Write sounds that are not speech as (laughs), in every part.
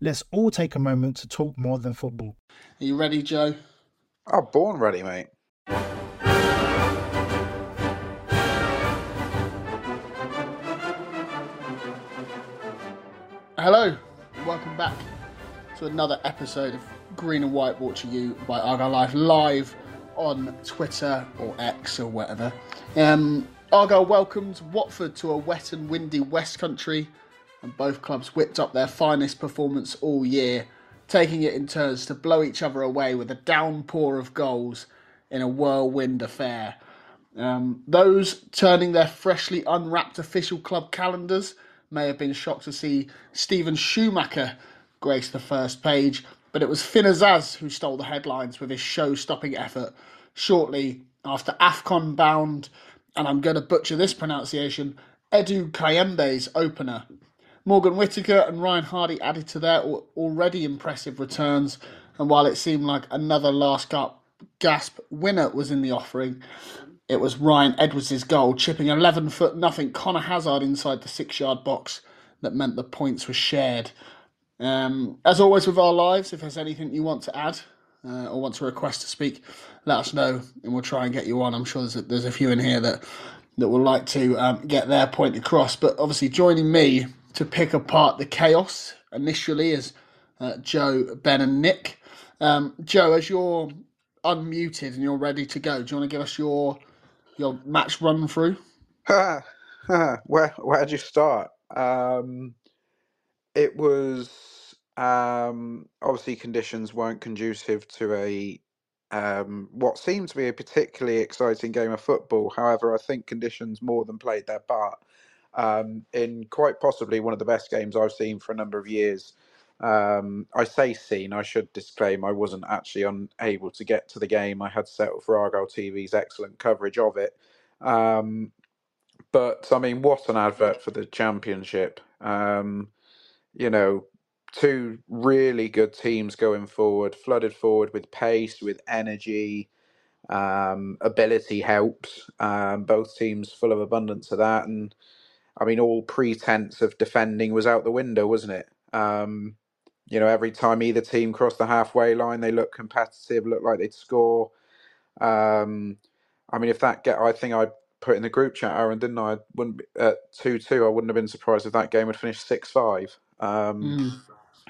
Let's all take a moment to talk more than football. Are you ready, Joe? Oh, born ready, mate. Hello, welcome back to another episode of Green and White brought to you by Argyle Life live on Twitter or X or whatever. Um, Argyle welcomed Watford to a wet and windy West Country, and both clubs whipped up their finest performance all year, taking it in turns to blow each other away with a downpour of goals in a whirlwind affair. Um, those turning their freshly unwrapped official club calendars may have been shocked to see Steven Schumacher grace the first page, but it was Finn Azaz who stole the headlines with his show stopping effort shortly after AFCON bound, and I'm going to butcher this pronunciation, Edo Kayembe's opener. Morgan Whittaker and Ryan Hardie added to their already impressive returns, and while it seemed like another last gasp winner was in the offering, it was Ryan Edwards' goal, chipping 11 foot nothing Conor Hazard inside the six yard box that meant the points were shared. Um, as always with our lives, if there's anything you want to add uh, or want to request to speak, let us know and we'll try and get you on. I'm sure there's a, there's a few in here that that would like to um, get their point across. But obviously, joining me to pick apart the chaos initially as uh, Joe, Ben, and Nick. Um, Joe, as you're unmuted and you're ready to go, do you want to give us your your match run through? (laughs) where where did you start? Um, it was um, obviously conditions weren't conducive to a um, what seemed to be a particularly exciting game of football. However, I think conditions more than played their part um, in quite possibly one of the best games I've seen for a number of years. Um, I say seen, I should disclaim I wasn't actually unable to get to the game. I had settled for Argyle TV's excellent coverage of it. Um, but I mean, what an advert for the championship. Um, you know, two really good teams going forward, flooded forward with pace, with energy. Um, ability helps. Um, both teams full of abundance of that. And I mean, all pretense of defending was out the window, wasn't it? Um, you know, every time either team crossed the halfway line, they looked competitive, looked like they'd score. Um, I mean, if that get, I think I put in the group chat, Aaron, didn't I? Wouldn't at two two. I wouldn't have been surprised if that game had finished six five. Um, mm.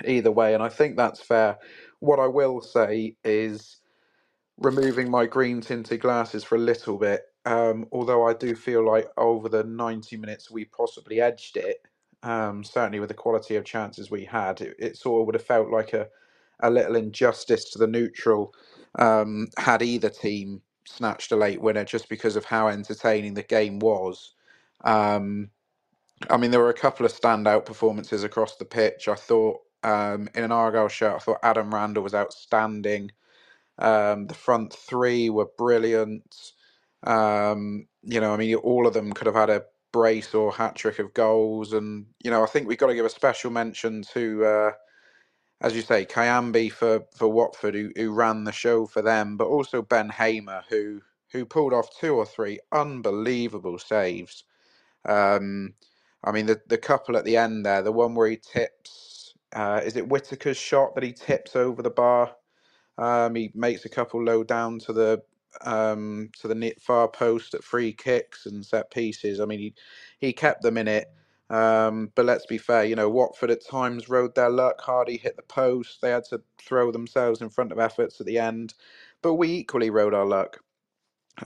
Either way, and I think that's fair. What I will say is, removing my green tinted glasses for a little bit. Um, although I do feel like over the ninety minutes we possibly edged it, um, certainly with the quality of chances we had, it, it, sort of would have felt like a, a little injustice to the neutral um, had either team snatched a late winner just because of how entertaining the game was. Um, I mean, there were a couple of standout performances across the pitch. I thought um, in an Argyle shirt, I thought Adam Randell was outstanding. Um, the front three were brilliant. Um, you know, I mean, all of them could have had a brace or hat trick of goals. And, you know, I think we've got to give a special mention to, uh, as you say, Kayembe for, for Watford, who, who ran the show for them, but also Ben Hamer, who, who pulled off two or three unbelievable saves. Um, I mean, the, the couple at the end there, the one where he tips, uh, is it Whittaker's shot that he tips over the bar? Um, he makes a couple low down to the um, to the far post at free kicks and set pieces. I mean, he he kept them in it. Um, but let's be fair, you know, Watford at times rode their luck. Hardie hit the post. They had to throw themselves in front of efforts at the end. But we equally rode our luck.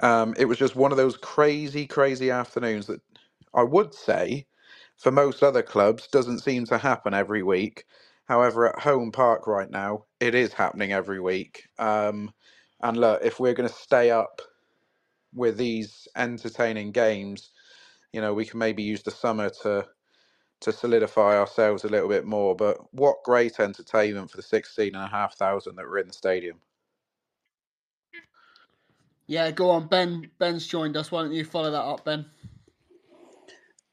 Um, it was just one of those crazy, crazy afternoons that I would say, for most other clubs, doesn't seem to happen every week. However, at Home Park right now, it is happening every week. Um, and look, if we're going to stay up with these entertaining games, you know, we can maybe use the summer to to solidify ourselves a little bit more. But what great entertainment for the 16,500 that were in the stadium. Yeah, go on, Ben. Ben's joined us. Why don't you follow that up, Ben?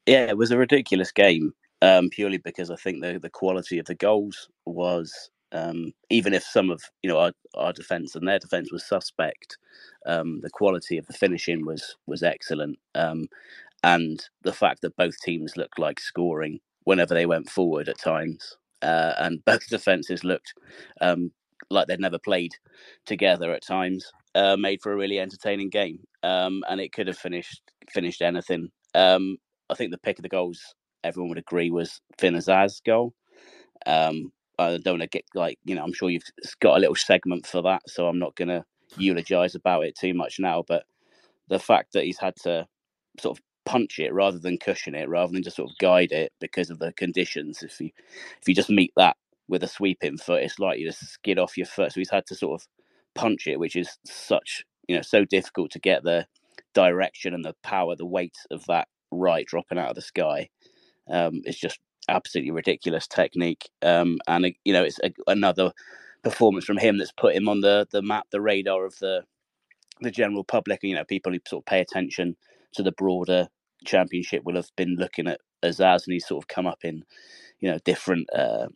Yeah, it was a ridiculous game. Um, purely because I think the the quality of the goals was um, even if some of you know our, our defense and their defense was suspect, um, the quality of the finishing was was excellent, um, and the fact that both teams looked like scoring whenever they went forward at times, uh, and (laughs) both defenses looked um, like they'd never played together at times uh, made for a really entertaining game, um, and it could have finished finished anything. Um, I think the pick of the goals, everyone would agree, was Finn goal. Um, I don't want to get like you know, I'm sure you've got a little segment for that, so I'm not going to eulogize about it too much now. But the fact that he's had to sort of punch it rather than cushion it, rather than just sort of guide it because of the conditions. If you if you just meet that with a sweeping foot, it's like you just skid off your foot. So he's had to sort of punch it, which is such you know so difficult to get the direction and the power, the weight of that right dropping out of the sky. Um, it's just absolutely ridiculous technique, um, and uh, you know it's a, another performance from him that's put him on the the map, the radar of the the general public. And you know, people who sort of pay attention to the broader championship will have been looking at Azaz, and he's sort of come up in you know different uh,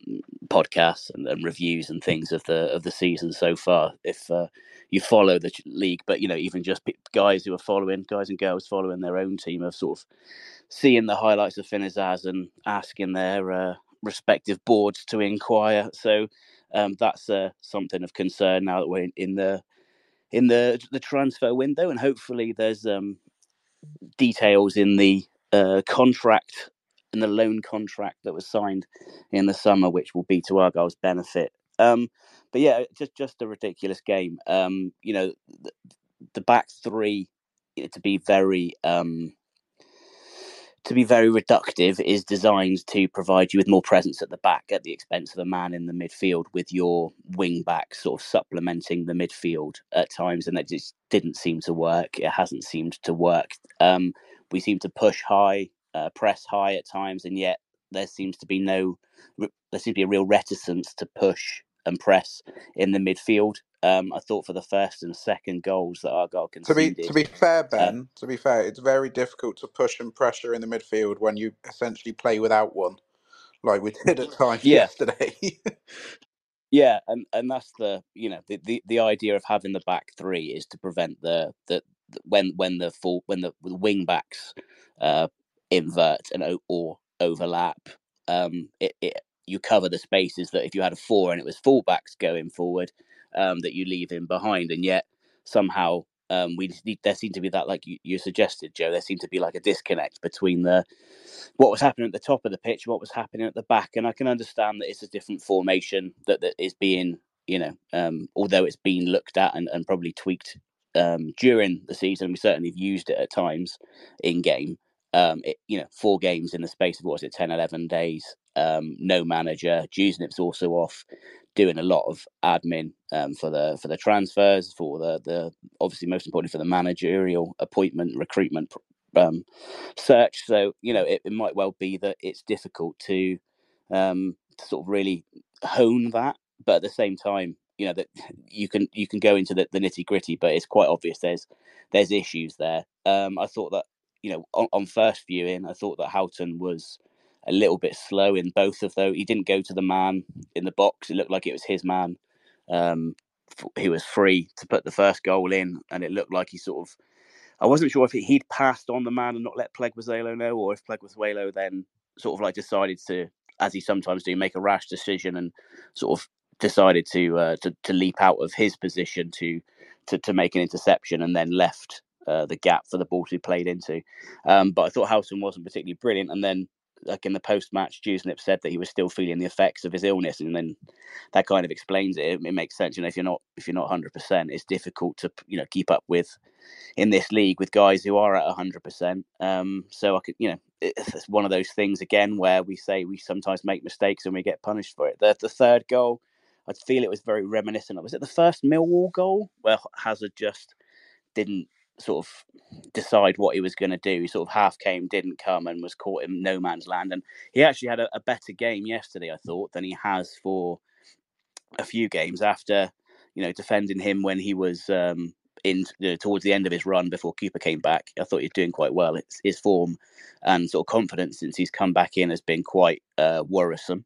podcasts and, and, reviews and things of the of the season so far. If uh, you follow the league, but you know even just guys who are following, guys and girls following their own team, are sort of seeing the highlights of Finn Azaz and asking their uh, respective boards to inquire. So um, that's uh, something of concern now that we're in the in the the transfer window, and hopefully there's um, details in the uh, contract and the loan contract that was signed in the summer, which will be to Argyle's benefit. Um, but yeah, just just a ridiculous game. Um, you know, the, the back three to be very um, to be very reductive is designed to provide you with more presence at the back at the expense of the man in the midfield with your wing back sort of supplementing the midfield at times and that just didn't seem to work it hasn't seemed to work um, we seem to push high uh, press high at times and yet there seems to be no there seems to be a real reticence to push and press in the midfield um, I thought for the first and second goals that Argyle conceded. To be to be fair, uh, Ben. Um, to be fair, it's very difficult to push and pressure in the midfield when you essentially play without one, like we did at times (laughs) yeah. yesterday. (laughs) yeah, and and that's the you know the, the the idea of having the back three is to prevent the the, the when when the full when the, the wing backs uh, invert and or overlap. Um, it, it you cover the spaces that if you had a four and it was fullbacks going forward, um, that you leave him behind, and yet somehow um, we need, there seemed to be that, like you, you, suggested, Joe. There seemed to be like a disconnect between the what was happening at the top of the pitch, what was happening at the back, and I can understand that it's a different formation that that is being, you know, um, although it's been looked at and, and probably tweaked um, during the season. We certainly have used it at times in game. Um, it, you know, four games in the space of what was it, 10, 11 days. Um, no manager. Dewsnip's also off doing a lot of admin um, for the for the transfers, for the the obviously most importantly for the managerial appointment recruitment um, search. So you know it, it, might well be that it's difficult to, um, to sort of really hone that, but at the same time, you know that (laughs) you can you can go into the, the nitty gritty, but it's quite obvious there's there's issues there. Um, I thought that you know on, on first viewing, I thought that Houghton was a little bit slow in both of those. He didn't go to the man in the box. It looked like it was his man. Um, he was free to put the first goal in, and it looked like he sort of. I wasn't sure if he'd passed on the man and not let Pleguezuelo know, or if Pleguezuelo then sort of like decided to, as he sometimes do, make a rash decision and sort of decided to, uh, to to leap out of his position to to, to make an interception and then left uh, the gap for the ball to be played into. Um, but I thought Houghton wasn't particularly brilliant. And then, like in the post match, Dewsnip said that he was still feeling the effects of his illness, and then that kind of explains it. It, it makes sense, you know. If you're not if you're not 100, percent it's difficult to you know keep up with in this league with guys who are at 100. Um, percent So I could, you know, it's one of those things again where we say we sometimes make mistakes and we get punished for it. The the third goal. I feel it was very reminiscent of was it the first Millwall goal where Hazard just didn't sort of decide what he was going to do. He sort of half came, didn't come, and was caught in no man's land. And he actually had a, a better game yesterday, I thought, than he has for a few games after, you know, defending him when he was um, in you know, towards the end of his run before Cooper came back. I thought he was doing quite well. It's, his form and sort of confidence since he's come back in has been quite uh, worrisome.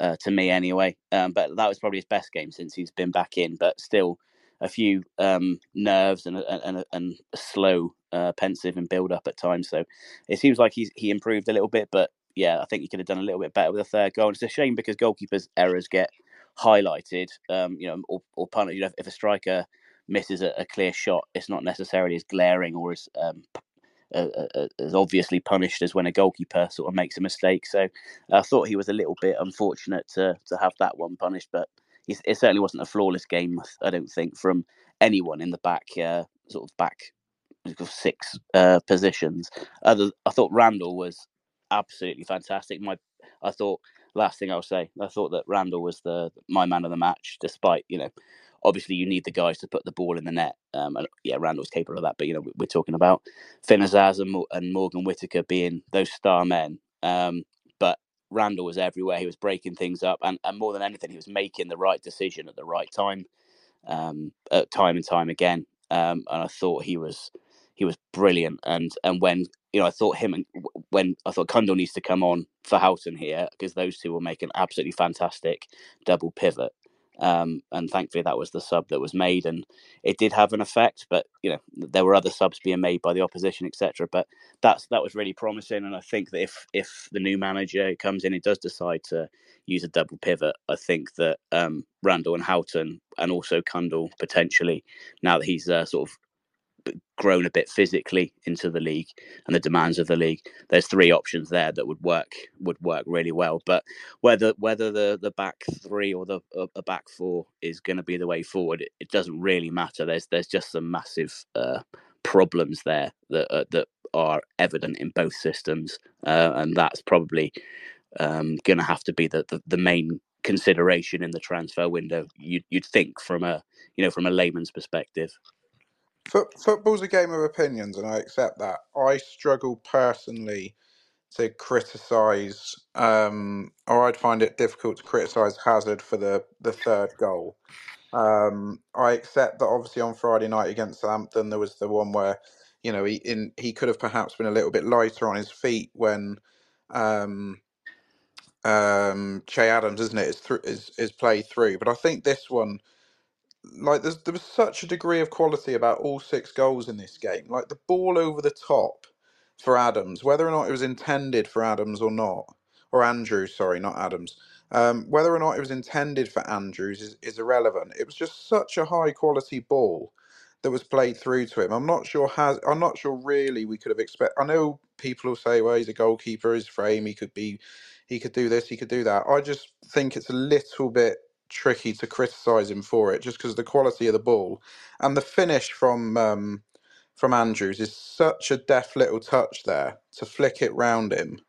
Uh, to me, anyway, um, but that was probably his best game since he's been back in. But still, a few um, nerves and and and slow, uh, pensive and build up at times. So it seems like he's he improved a little bit, but yeah, I think he could have done a little bit better with a third goal. And it's a shame because goalkeepers' errors get highlighted, um, you know, or, or. You know, if a striker misses a, a, clear shot, it's not necessarily as glaring or as um, as obviously punished as when a goalkeeper sort of makes a mistake. So I thought he was a little bit unfortunate to to have that one punished, but it certainly wasn't a flawless game. I don't think from anyone in the back, uh, sort of back six uh, positions. Other, I thought Randell was absolutely fantastic. My, I thought last thing I'll say, I thought that Randell was the my man of the match, despite you know, obviously you need the guys to put the ball in the net. Um, and yeah, Randell's capable of that. But you know, we're talking about Finn and, and Morgan Whittaker being those star men. Um, Randell was everywhere. He was breaking things up, and, and more than anything, he was making the right decision at the right time, um, at time and time again. Um, and I thought he was he was brilliant. And and when you know, I thought him and when I thought Cundle needs to come on for Houghton here because those two will make an absolutely fantastic double pivot. Um, and thankfully that was the sub that was made, and it did have an effect. But you know there were other subs being made by the opposition, etc. But that's that was really promising, and I think that if if the new manager comes in and does decide to use a double pivot, I think that um, Randell and Houghton and also Cundle potentially now that he's uh, sort of grown a bit physically into the league and the demands of the league. There's three options there that would work would work really well. But whether whether the the back three or the uh, a back four is going to be the way forward, it, it, doesn't really matter. There's there's just some massive uh, problems there that uh, that are evident in both systems, uh, and that's probably um, going to have to be the, the the main consideration in the transfer window. You'd you'd think from a you know from a layman's perspective. Football's a game of opinions, and I accept that. I struggle personally to criticise, um, or I'd find it difficult to criticise Hazard for the, the third goal. Um, I accept that obviously on Friday night against Southampton there was the one where you know he in he could have perhaps been a little bit lighter on his feet when um, um, Che Adams, isn't it, is, is is played through. But I think this one like there's, there was such a degree of quality about all six goals in this game. Like the ball over the top for Adams, whether or not it was intended for Adams or not, or Andrews, sorry, not Adams. Um, whether or not it was intended for Andrews is, is irrelevant. It was just such a high quality ball that was played through to him. I'm not sure has I'm not sure really we could have expect. I know people will say, well, he's a goalkeeper, his frame, he could be, he could do this, he could do that. I just think it's a little bit tricky to criticise him for it, just because the quality of the ball and the finish from um, from Andrews is such a deft little touch there to flick it round him.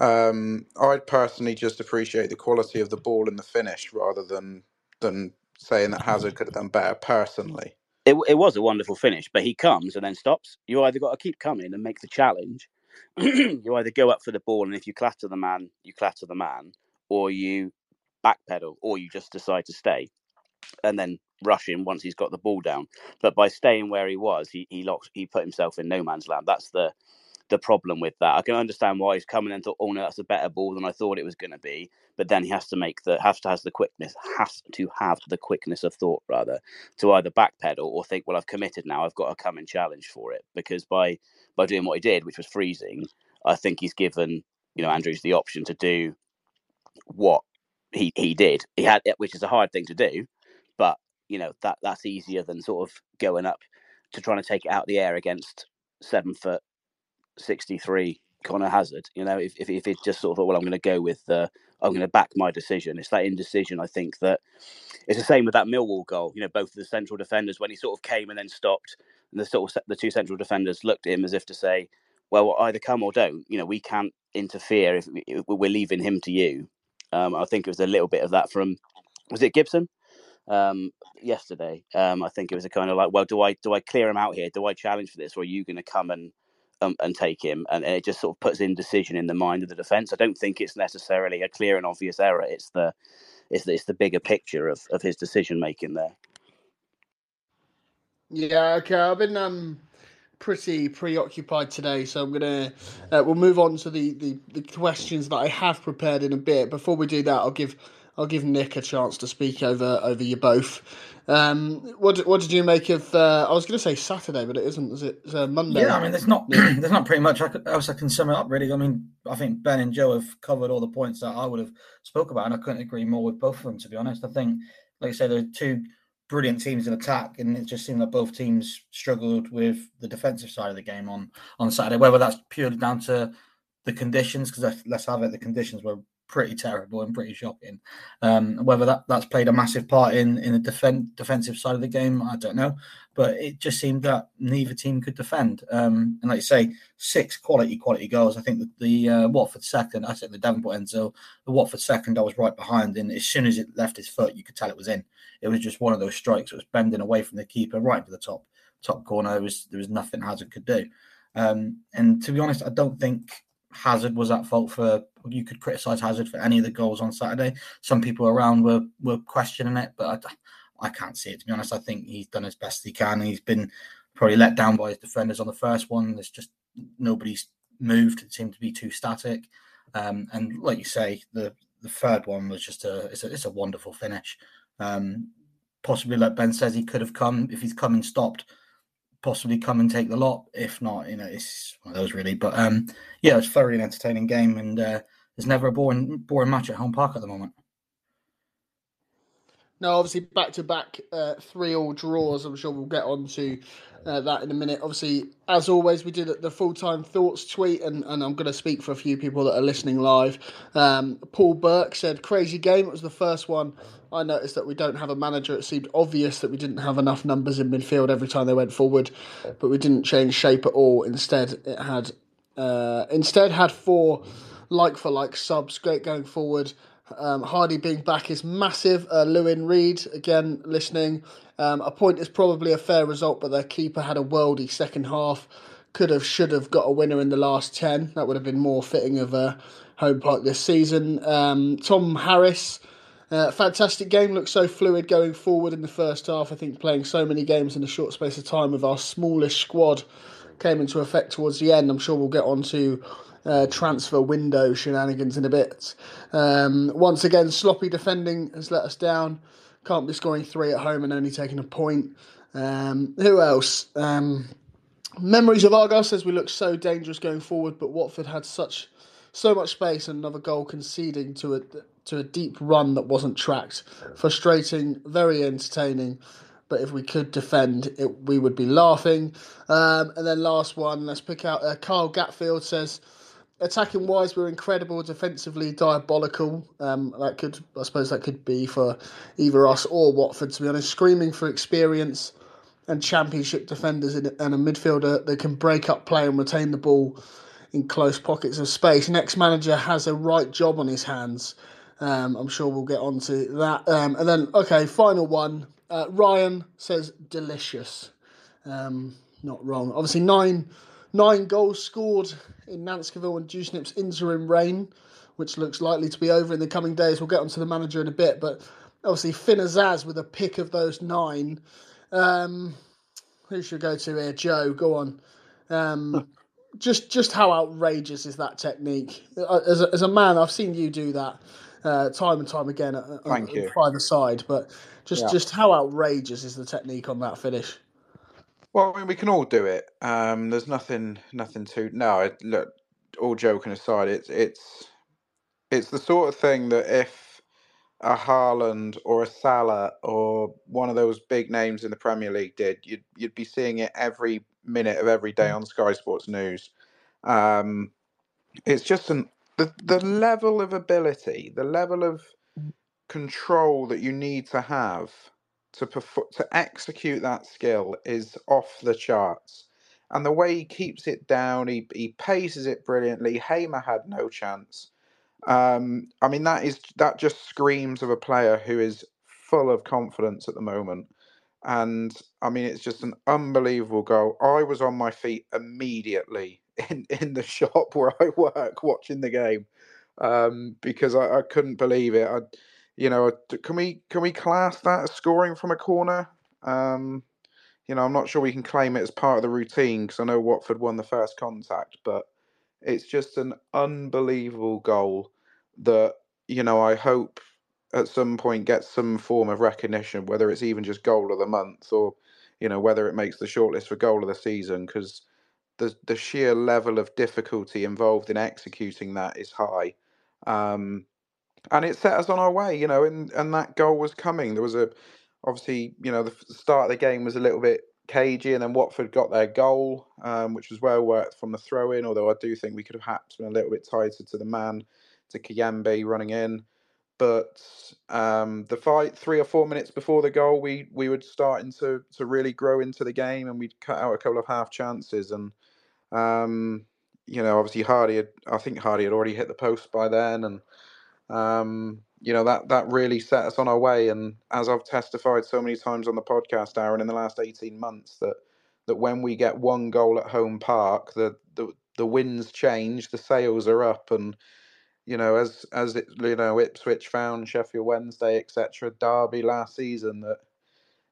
Um, I'd personally just appreciate the quality of the ball and the finish rather than than saying that Hazard could have done better personally. It, it was a wonderful finish, but he comes and then stops. You either got to keep coming and make the challenge. (clears throat) you either go up for the ball, and if you clatter the man, you clatter the man, or you backpedal or you just decide to stay and then rush him once he's got the ball down. But by staying where he was, he he locked he put himself in no man's land. That's the the problem with that. I can understand why he's coming and thought, oh no, that's a better ball than I thought it was going to be. But then he has to make the has to has the quickness has to have the quickness of thought rather to either backpedal or think, well, I've committed now. I've got to come and challenge for it because by by doing what he did, which was freezing, I think he's given you know Andrews the option to do what he he did. He had, which is a hard thing to do, but you know that that's easier than sort of going up to trying to take it out of the air against seven foot sixty three Conor Hazard. You know, if if, if it just sort of well, I'm going to go with, uh, I'm going to back my decision. It's that indecision. I think that it's the same with that Millwall goal. You know, both of the central defenders when he sort of came and then stopped, and the sort of the two central defenders looked at him as if to say, well, either come or don't. You know, we can't interfere if, if we're leaving him to you. Um, I think it was a little bit of that from was it Gibson um, yesterday? Um, I think it was a kind of like, well, do I do I clear him out here? Do I challenge for this, or are you going to come and um, and take him? And, and, it just sort of puts indecision in the mind of the defence. I don't think it's necessarily a clear and obvious error. It's the it's the, it's the bigger picture of, of his decision making there. Yeah, okay. I've been um pretty preoccupied today, so I'm gonna uh, we'll move on to the, the the questions that I have prepared in a bit. Before we do that, I'll give I'll give Nick a chance to speak over over you both. Um, what what did you make of? Uh, I was going to say Saturday, but it isn't. Is it? It's, uh, Monday. Yeah, I mean, there's not (clears throat) there's not pretty much else I can sum it up really. I mean, I think Ben and Joe have covered all the points that I would have spoke about, and I couldn't agree more with both of them. To be honest, I think, like I say, there are two brilliant teams in attack, and it just seemed that both teams struggled with the defensive side of the game on on Saturday. Whether that's purely down to the conditions, because let's have it, the conditions were pretty terrible and pretty shocking. Um, whether that, that's played a massive part in in the defen- defensive side of the game, I don't know. But it just seemed that neither team could defend. Um, and like you say, six quality quality goals. I think the uh, Watford second, I said the Devonport Enzo, the Watford second, I was right behind, and as soon as it left his foot, you could tell it was in. It was just one of those strikes. It was bending away from the keeper right to the top top corner. There was there was nothing Hazard could do. Um, and to be honest, I don't think Hazard was at fault for. You could criticise Hazard for any of the goals on Saturday. Some people around were were questioning it, but I, I can't see it. To be honest, I think he's done as best he can. He's been probably let down by his defenders on the first one. There's just nobody's moved. It seemed to be too static. Um, and like you say, the the third one was just a it's a, it's a wonderful finish. Um, possibly, like Ben says, he could have come if he's come and stopped. Possibly come and take the lot. If not, you know, it's one of those really. But um, yeah, it's thoroughly an entertaining game, and uh, there's never a boring boring match at home park at the moment. No, obviously back to back three all draws. I'm sure we'll get on to uh, that in a minute. Obviously, as always, we did the full time thoughts tweet, and, and I'm going to speak for a few people that are listening live. Um, Paul Burke said, Crazy game. It was the first one. I noticed that we don't have a manager. It seemed obvious that we didn't have enough numbers in midfield every time they went forward, but we didn't change shape at all. Instead, it had uh, instead had four like for like subs. Great going forward. Um, Hardie being back is massive. Uh, Lewin Reed, again, listening. Um, a point is probably a fair result, but their keeper had a worldy second half. Could have, should have got a winner in the last 10. That would have been more fitting of a home park this season. Um, Tom Harris, uh, fantastic game. Looks so fluid going forward in the first half. I think playing so many games in a short space of time with our smallish squad came into effect towards the end. I'm sure we'll get on to uh, transfer window shenanigans in a bit. Um, once again, sloppy defending has let us down. Can't be scoring three at home and only taking a point. Um, who else? Um, memories of Argyle says we looked so dangerous going forward, but Watford had such so much space and another goal conceding to a to a deep run that wasn't tracked. Frustrating, very entertaining. But if we could defend, it, we would be laughing. Um, and then last one, let's pick out uh, Carl Gatfield says attacking wise, we're incredible. Defensively, diabolical. Um, that could, I suppose, that could be for either us or Watford. To be honest, screaming for experience and championship defenders and a midfielder that can break up play and retain the ball in close pockets of space. Next manager has a right job on his hands. Um, I'm sure we'll get on to that. Um, and then, okay, final one. Uh, Ryan says delicious. Um, not wrong. Obviously, nine nine goals scored in Nancekivell and Dewsnip's interim reign, which looks likely to be over in the coming days. We'll get onto the manager in a bit, but obviously Finn Azaz with a pick of those nine. Um, who should go to here? Joe, go on. Um, just just how outrageous is that technique? Uh, as a, as a man, I've seen you do that uh, time and time again uh, on, Thank you. either side, but just Yeah. just how outrageous is the technique on that finish? Well, I mean, we can all do it. Um, there's nothing, nothing to. No, it, look. All joking aside, it's it's it's the sort of thing that if a Haaland or a Salah or one of those big names in the Premier League did, you'd you'd be seeing it every minute of every day on Sky Sports News. Um, it's just an the the level of ability, the level of control that you need to have to perform, to execute that skill is off the charts. And the way he keeps it down, he he paces it brilliantly. Hamer had no chance. Um, I mean, that is that just screams of a player who is full of confidence at the moment. And I mean, it's just an unbelievable goal. I was on my feet immediately (laughs) in, in the shop where I work watching the game um, because I, I couldn't believe it. I, you know, can we can we class that as scoring from a corner? Um, you know, I'm not sure we can claim it as part of the routine because I know Watford won the first contact, but it's just an unbelievable goal that you know I hope at some point gets some form of recognition, whether it's even just goal of the month or you know whether it makes the shortlist for goal of the season because the the sheer level of difficulty involved in executing that is high. Um, and it set us on our way, you know, and, and that goal was coming. There was a obviously, you know, the start of the game was a little bit cagey, and then Watford got their goal, um, which was well worked from the throw in. Although I do think we could have perhaps been a little bit tighter to the man, to Kayembe running in. But um, the fight three or four minutes before the goal, we we were starting to to really grow into the game, and we'd cut out a couple of half chances. And um, you know, obviously Hardie, had, I think Hardie had already hit the post by then, and um, you know that that really set us on our way. And as I've testified so many times on the podcast, Aaron, in the last eighteen months, that that when we get one goal at home park, the the the winds change, the sails are up, and you know as as it you know Ipswich found Sheffield Wednesday, etc. Derby last season that.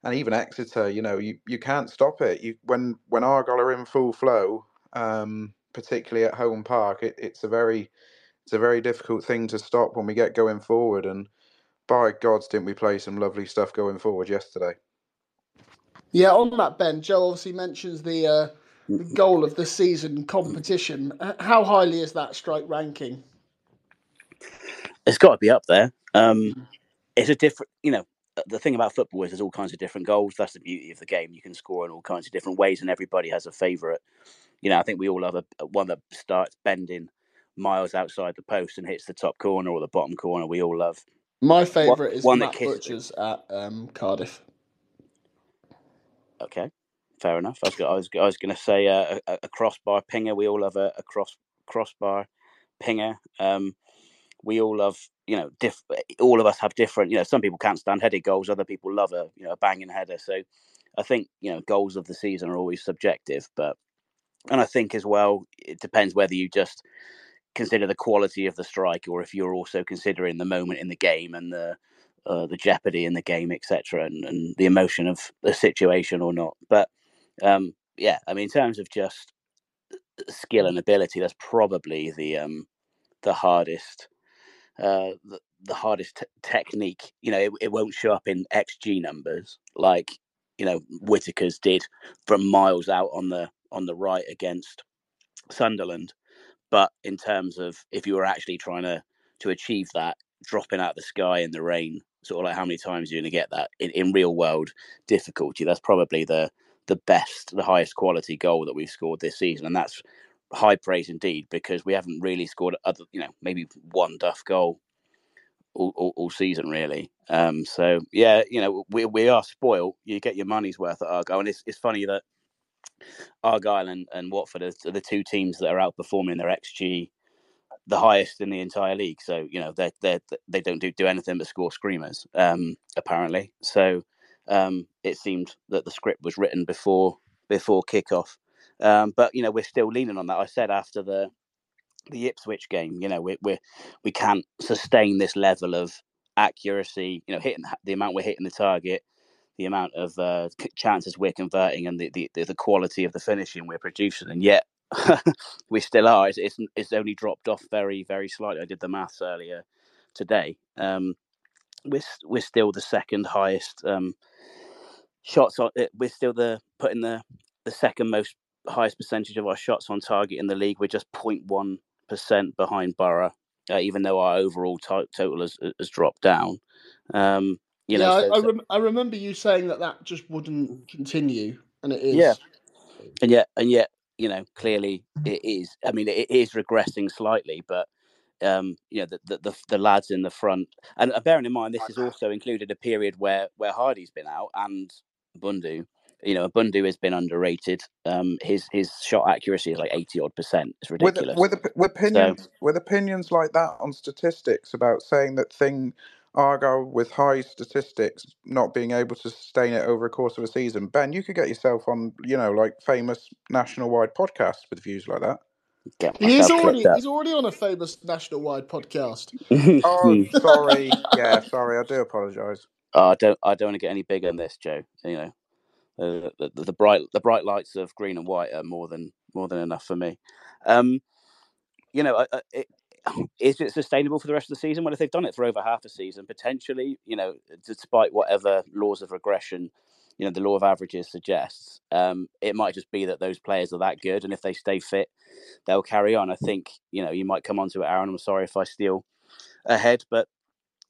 And even Exeter, you know, you, you can't stop it. You when when Argyle are in full flow, um, particularly at home park, it, it's a very it's a very difficult thing to stop when we get going forward. And by gods, didn't we play some lovely stuff going forward yesterday? Yeah, on that, Ben, Joe obviously mentions the, uh, the goal of the season competition. How highly is that strike ranking? It's got to be up there. Um, it's a different, you know, the thing about football is there's all kinds of different goals. That's the beauty of the game. You can score in all kinds of different ways, and everybody has a favourite. You know, I think we all have a one that starts bending miles outside the post and hits the top corner or the bottom corner. We all love. My favourite is one Matt Butcher's at um, Cardiff. Okay, fair enough. I was, I was, I was going to say uh, a, a, crossbar pinger. We all love a, a cross crossbar pinger. Um, we all love, you know, diff- all of us have different. You know, some people can't stand headed goals. Other people love a, you know, a banging header. So, I think you know, goals of the season are always subjective, but and I think as well, it depends whether you just consider the quality of the strike, or if you're also considering the moment in the game and the uh, the jeopardy in the game, etc., and, and the emotion of the situation or not. But um, yeah, I mean, in terms of just skill and ability, that's probably the um, the hardest. Uh, the, the hardest t- technique, you know, it, it won't show up in XG numbers like you know Whittaker's did from miles out on the on the right against Sunderland. But in terms of if you were actually trying to to achieve that, dropping out of the sky in the rain, sort of like how many times you're going to get that in, in real world difficulty, that's probably the the best, the highest quality goal that we've scored this season, and that's high praise indeed because we haven't really scored other, you know, maybe one duff goal all, all, all season really. Um, so yeah, you know, we we are spoiled. You get your money's worth at Argyle, and it's it's funny that Argyle and, and Watford are the two teams that are outperforming their XG the highest in the entire league. So you know they they they don't do, do anything but score screamers um, apparently. So um, it seemed that the script was written before before kickoff. Um, but you know we're still leaning on that. I said after the the Ipswich game, you know we we we can't sustain this level of accuracy. You know hitting the amount we're hitting the target the amount of uh, chances we're converting and the, the, the quality of the finishing we're producing, and yet (laughs) we still are. It's, it's, it's only dropped off very very slightly. I did the maths earlier today. Um, we're we're still the second highest um, shots on. We're still the putting the the second most highest percentage of our shots on target in the league. We're just 0.1 percent behind Borough, uh, even though our overall t- total has has dropped down. Um, you yeah, know, I, so- I, so- rem- I remember you saying that that just wouldn't continue, and it is. Yeah. and yet and yet you know clearly it is i mean it is regressing slightly but um you know the the, the, the lads in the front and uh, bearing in mind this has also included a period where where Hardie's been out and bundu you know bundu has been underrated um his his shot accuracy is like 80 odd percent it's ridiculous with op- with opinions with opinions like that on statistics about saying that thing Argyle with high statistics not being able to sustain it over a course of a season. Ben, you could get yourself on, you know, like famous national wide podcasts with views like that. Get He is already he's already on a famous national wide podcast. Oh, (laughs) sorry. Yeah, sorry. I do apologise. Oh, I don't. I don't want to get any bigger than this, Joe. You know, uh, the, the, the bright the bright lights of green and white are more than more than enough for me. Um, you know, I- I- it, is it sustainable for the rest of the season? Well, if they've done it for over half a season, potentially, you know, despite whatever laws of regression, you know, the law of averages suggests, um, it might just be that those players are that good, and if they stay fit, they'll carry on. I think, you know, you might come onto it, Aaron. I'm sorry if I steal ahead, but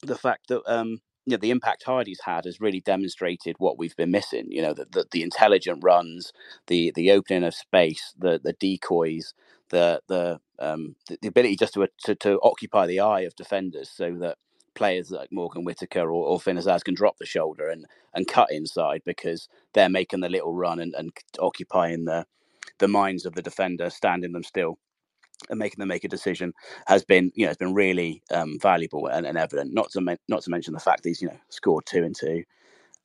the fact that um, you know the impact Hardie's had has really demonstrated what we've been missing. You know, that the, the intelligent runs, the the opening of space, the the decoys, the the um, the, the ability just to, to to occupy the eye of defenders, so that players like Morgan Whittaker or, or can drop the shoulder and and cut inside because they're making the little run and, and occupying the the minds of the defender, standing them still and making them make a decision has been you know has been really um, valuable and, and evident. Not to not to mention the fact that he's you know scored two and two.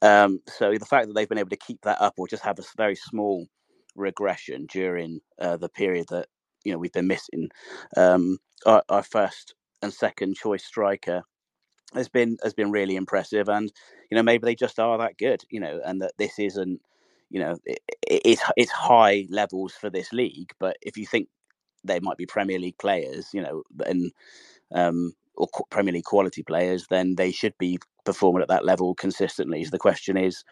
Um, so the fact that they've been able to keep that up or just have a very small regression during uh, the period that you know we've been missing um, our, our first and second choice striker has been has been really impressive and you know maybe they just are that good you know and that this isn't you know it, it, it's it's high levels for this league but if you think they might be Premier League players, you know, and um, or Premier League quality players, then they should be performing at that level consistently. So the question is,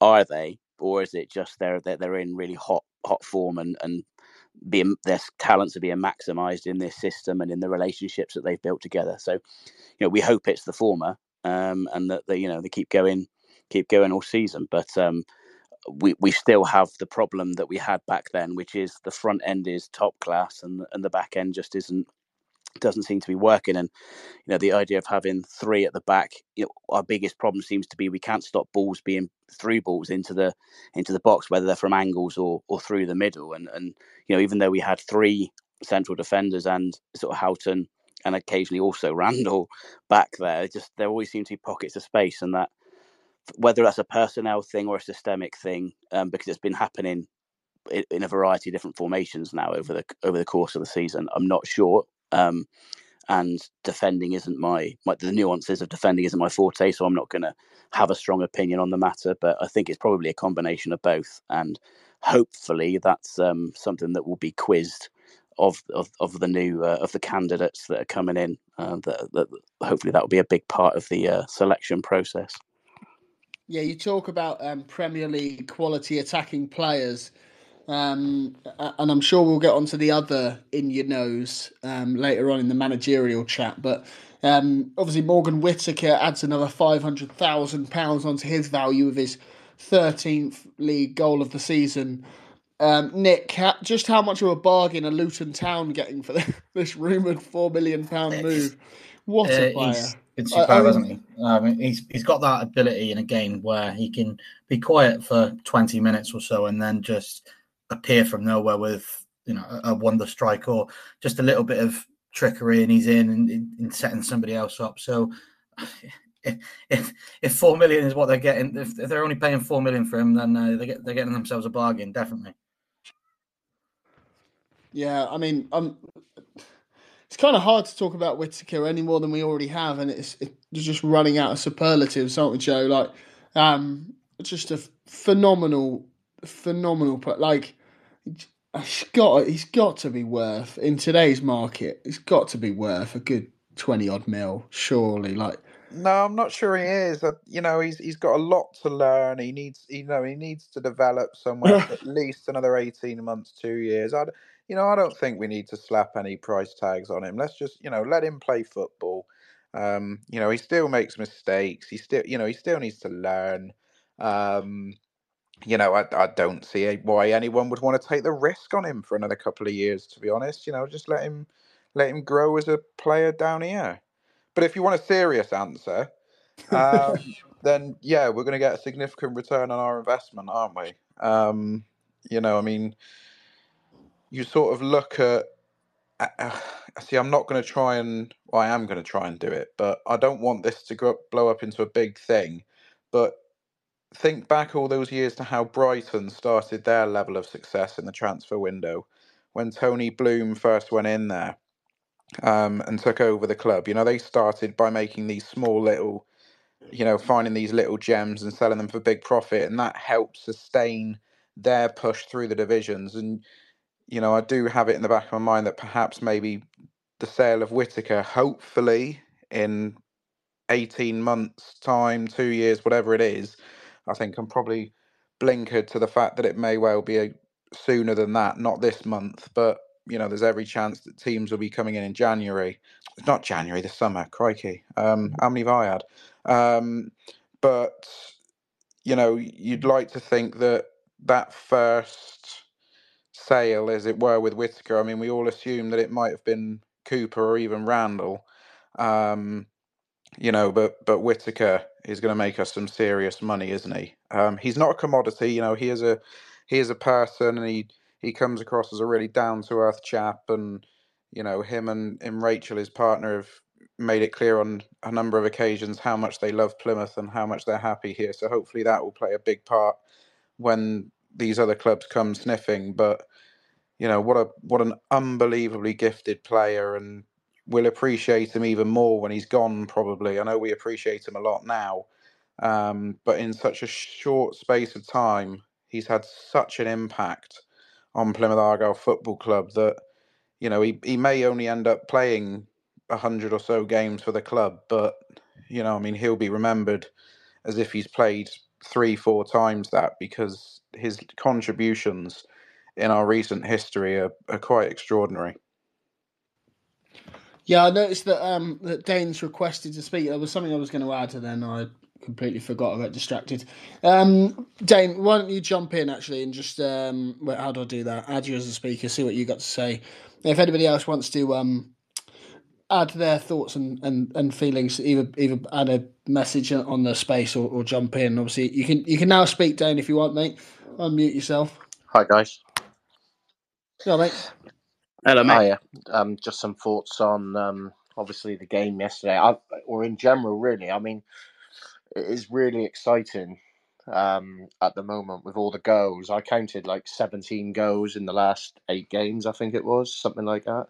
are they, or is it just they're they're, they're in really hot hot form and and being their talents are being maximised in this system and in the relationships that they've built together. So, you know, we hope it's the former, um, and that they you know they keep going, keep going all season. But um, we we still have the problem that we had back then, which is the front end is top class and and the back end just isn't doesn't seem to be working. And you know the idea of having three at the back, you know, our biggest problem seems to be we can't stop balls being through balls into the into the box, whether they're from angles or or through the middle. And and you know even though we had three central defenders and sort of Houghton and occasionally also (laughs) Randell back there, just there always seem to be pockets of space, and that whether that's a personnel thing or a systemic thing, um, because it's been happening in, in a variety of different formations now over the over the course of the season. I'm not sure. Um, and defending isn't my, my the nuances of defending isn't my forte, so I'm not going to have a strong opinion on the matter. But I think it's probably a combination of both, and hopefully that's um, something that will be quizzed of of, of the new uh, of the candidates that are coming in. Uh, that, that hopefully that will be a big part of the uh, selection process. Yeah, you talk about um, Premier League quality attacking players, um, and I'm sure we'll get onto the other in your nose um, later on in the managerial chat. But um, obviously, Morgan Whittaker adds another five hundred thousand pounds onto his value with his thirteenth league goal of the season. Um, Nick, ha- just how much of a bargain are Luton Town getting for (laughs) this rumoured four million pound move? What a Uh, player! he's I- I superb, hasn't he? I mean, he's he's got that ability in a game where he can be quiet for twenty minutes or so and then just appear from nowhere with you know a, wonder strike or just a little bit of trickery and he's in and, and setting somebody else up. So (sighs) if, if if four million is what they're getting, if, if they're only paying four million for him, then uh, they get they're getting themselves a bargain, definitely. Yeah, I mean, um, it's kind of hard to talk about Whittaker any more than we already have, and it's it's just running out of superlatives, aren't we, Joe? Like, um, just a phenomenal, phenomenal, but like, he's got he's got to be worth in today's market. He's got to be worth a good twenty odd mil, surely. Like, No, I'm not sure he is. You know, he's he's got a lot to learn. He needs, you know, he needs to develop somewhere (laughs) at least another 18 months, two years. I, you know, I don't think we need to slap any price tags on him. Let's just, you know, let him play football. Um, you know, he still makes mistakes. He still, you know, he still needs to learn. Um, you know, I, I don't see why anyone would want to take the risk on him for another couple of years. To be honest, you know, just let him let him grow as a player down here. But if you want a serious answer, um, (laughs) then yeah, we're going to get a significant return on our investment, aren't we? Um, you know, I mean, you sort of look at. Uh, see, I'm not going to try and. Well, I am going to try and do it, but I don't want this to go, blow up into a big thing. But think back all those years to how Brighton started their level of success in the transfer window when Tony Bloom first went in there um, and took over the club. You know, they started by making these small little, you know, finding these little gems and selling them for big profit, and that helped sustain their push through the divisions. And you know, I do have it in the back of my mind that perhaps maybe the sale of Whittaker, hopefully in 18 months' time, two years, whatever it is, I think I'm probably blinkered to the fact that it may well be a, sooner than that, not this month, but you know, there's every chance that teams will be coming in in January. It's not January, the summer. Crikey, um, how many have I had? Um, but you know, you'd like to think that that first sale, as it were, with Whittaker. I mean, we all assume that it might have been Cooper or even Randell. Um, you know, but but Whittaker is going to make us some serious money, isn't he? Um, he's not a commodity. You know, he is a he is a person, and he he comes across as a really down to earth chap, and you know, him and, and Rachel, his partner, have made it clear on a number of occasions how much they love Plymouth and how much they're happy here. So hopefully that will play a big part when these other clubs come sniffing. But you know, what a what an unbelievably gifted player, and we'll appreciate him even more when he's gone. Probably, I know we appreciate him a lot now, um, but in such a short space of time, he's had such an impact on Plymouth Argyle Football Club that you know he, he may only end up playing a hundred or so games for the club, but you know, I mean, he'll be remembered as if he's played three, four times that because his contributions in our recent history are, are quite extraordinary. Yeah, I noticed that um, that Dane's requested to speak. There was something I was going to add, and then I completely forgot. I got distracted. Um, Dane, why don't you jump in actually and just um, wait, how do I do that? Add you as a speaker. See what you got to say. If anybody else wants to um, add their thoughts and, and, and feelings, either either add a message on the space or, or jump in. Obviously, you can you can now speak, Dane, if you want, mate. Unmute yourself. Hi, guys. Hello, mate. Hello, mate. Hiya. Um, just some thoughts on um, obviously the game yesterday, I, or in general, really. I mean, it is really exciting um, at the moment with all the goals. I counted like 17 goals in the last eight games, I think it was, something like that.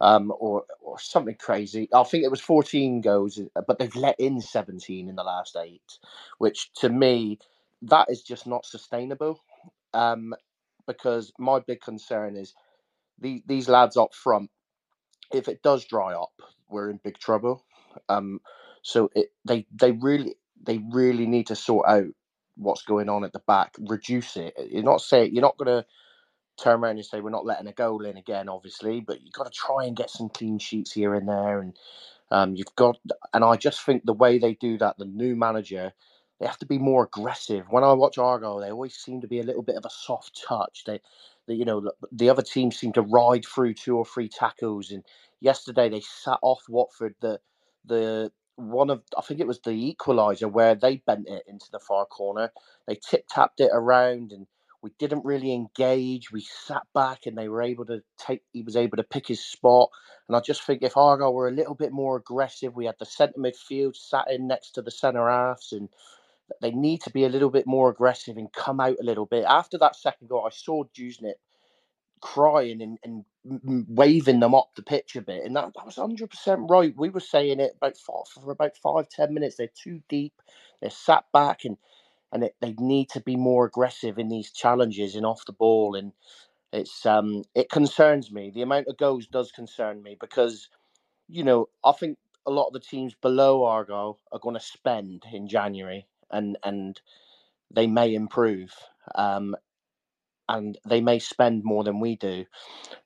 Um, or, or something crazy. I think it was 14 goals, but they've let in 17 in the last eight, which to me, that is just not sustainable. Um, because my big concern is the, these lads up front, if it does dry up, we're in big trouble. Um, so it, they they really they really need to sort out what's going on at the back, reduce it. You're not saying you're not going to turn around and say we're not letting a goal in again, obviously, but you've got to try and get some clean sheets here and there, and um, you've got. And I just think the way they do that, the new manager, they have to be more aggressive. When I watch Argo, they always seem to be a little bit of a soft touch. They, you know, the other teams seem to ride through two or three tackles, and yesterday they sat off Watford. The the one of I think it was the equaliser where they bent it into the far corner. They tip tapped it around and we didn't really engage. We sat back and they were able to take he was able to pick his spot. And I just think if Argyle were a little bit more aggressive, we had the centre midfield sat in next to the centre halves and they need to be a little bit more aggressive and come out a little bit. After that second goal, I saw Dewsnip crying and, and waving them up the pitch a bit, and that, that was hundred percent right. We were saying it about for about five ten minutes. They're too deep. They're sat back, and and it, they need to be more aggressive in these challenges and off the ball. And it's um it concerns me. The amount of goals does concern me because you know I think a lot of the teams below Argo are going to spend in January, and and they may improve. Um, and they may spend more than we do.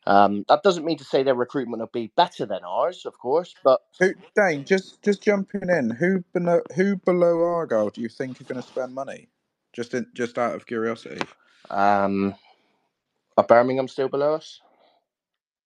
Um, that doesn't mean to say their recruitment will be better than ours, of course, but Who, Dane, just just jumping in, who below who below Argyle do you think are going to spend money? Just in, just out of curiosity. um, are Birmingham still below us?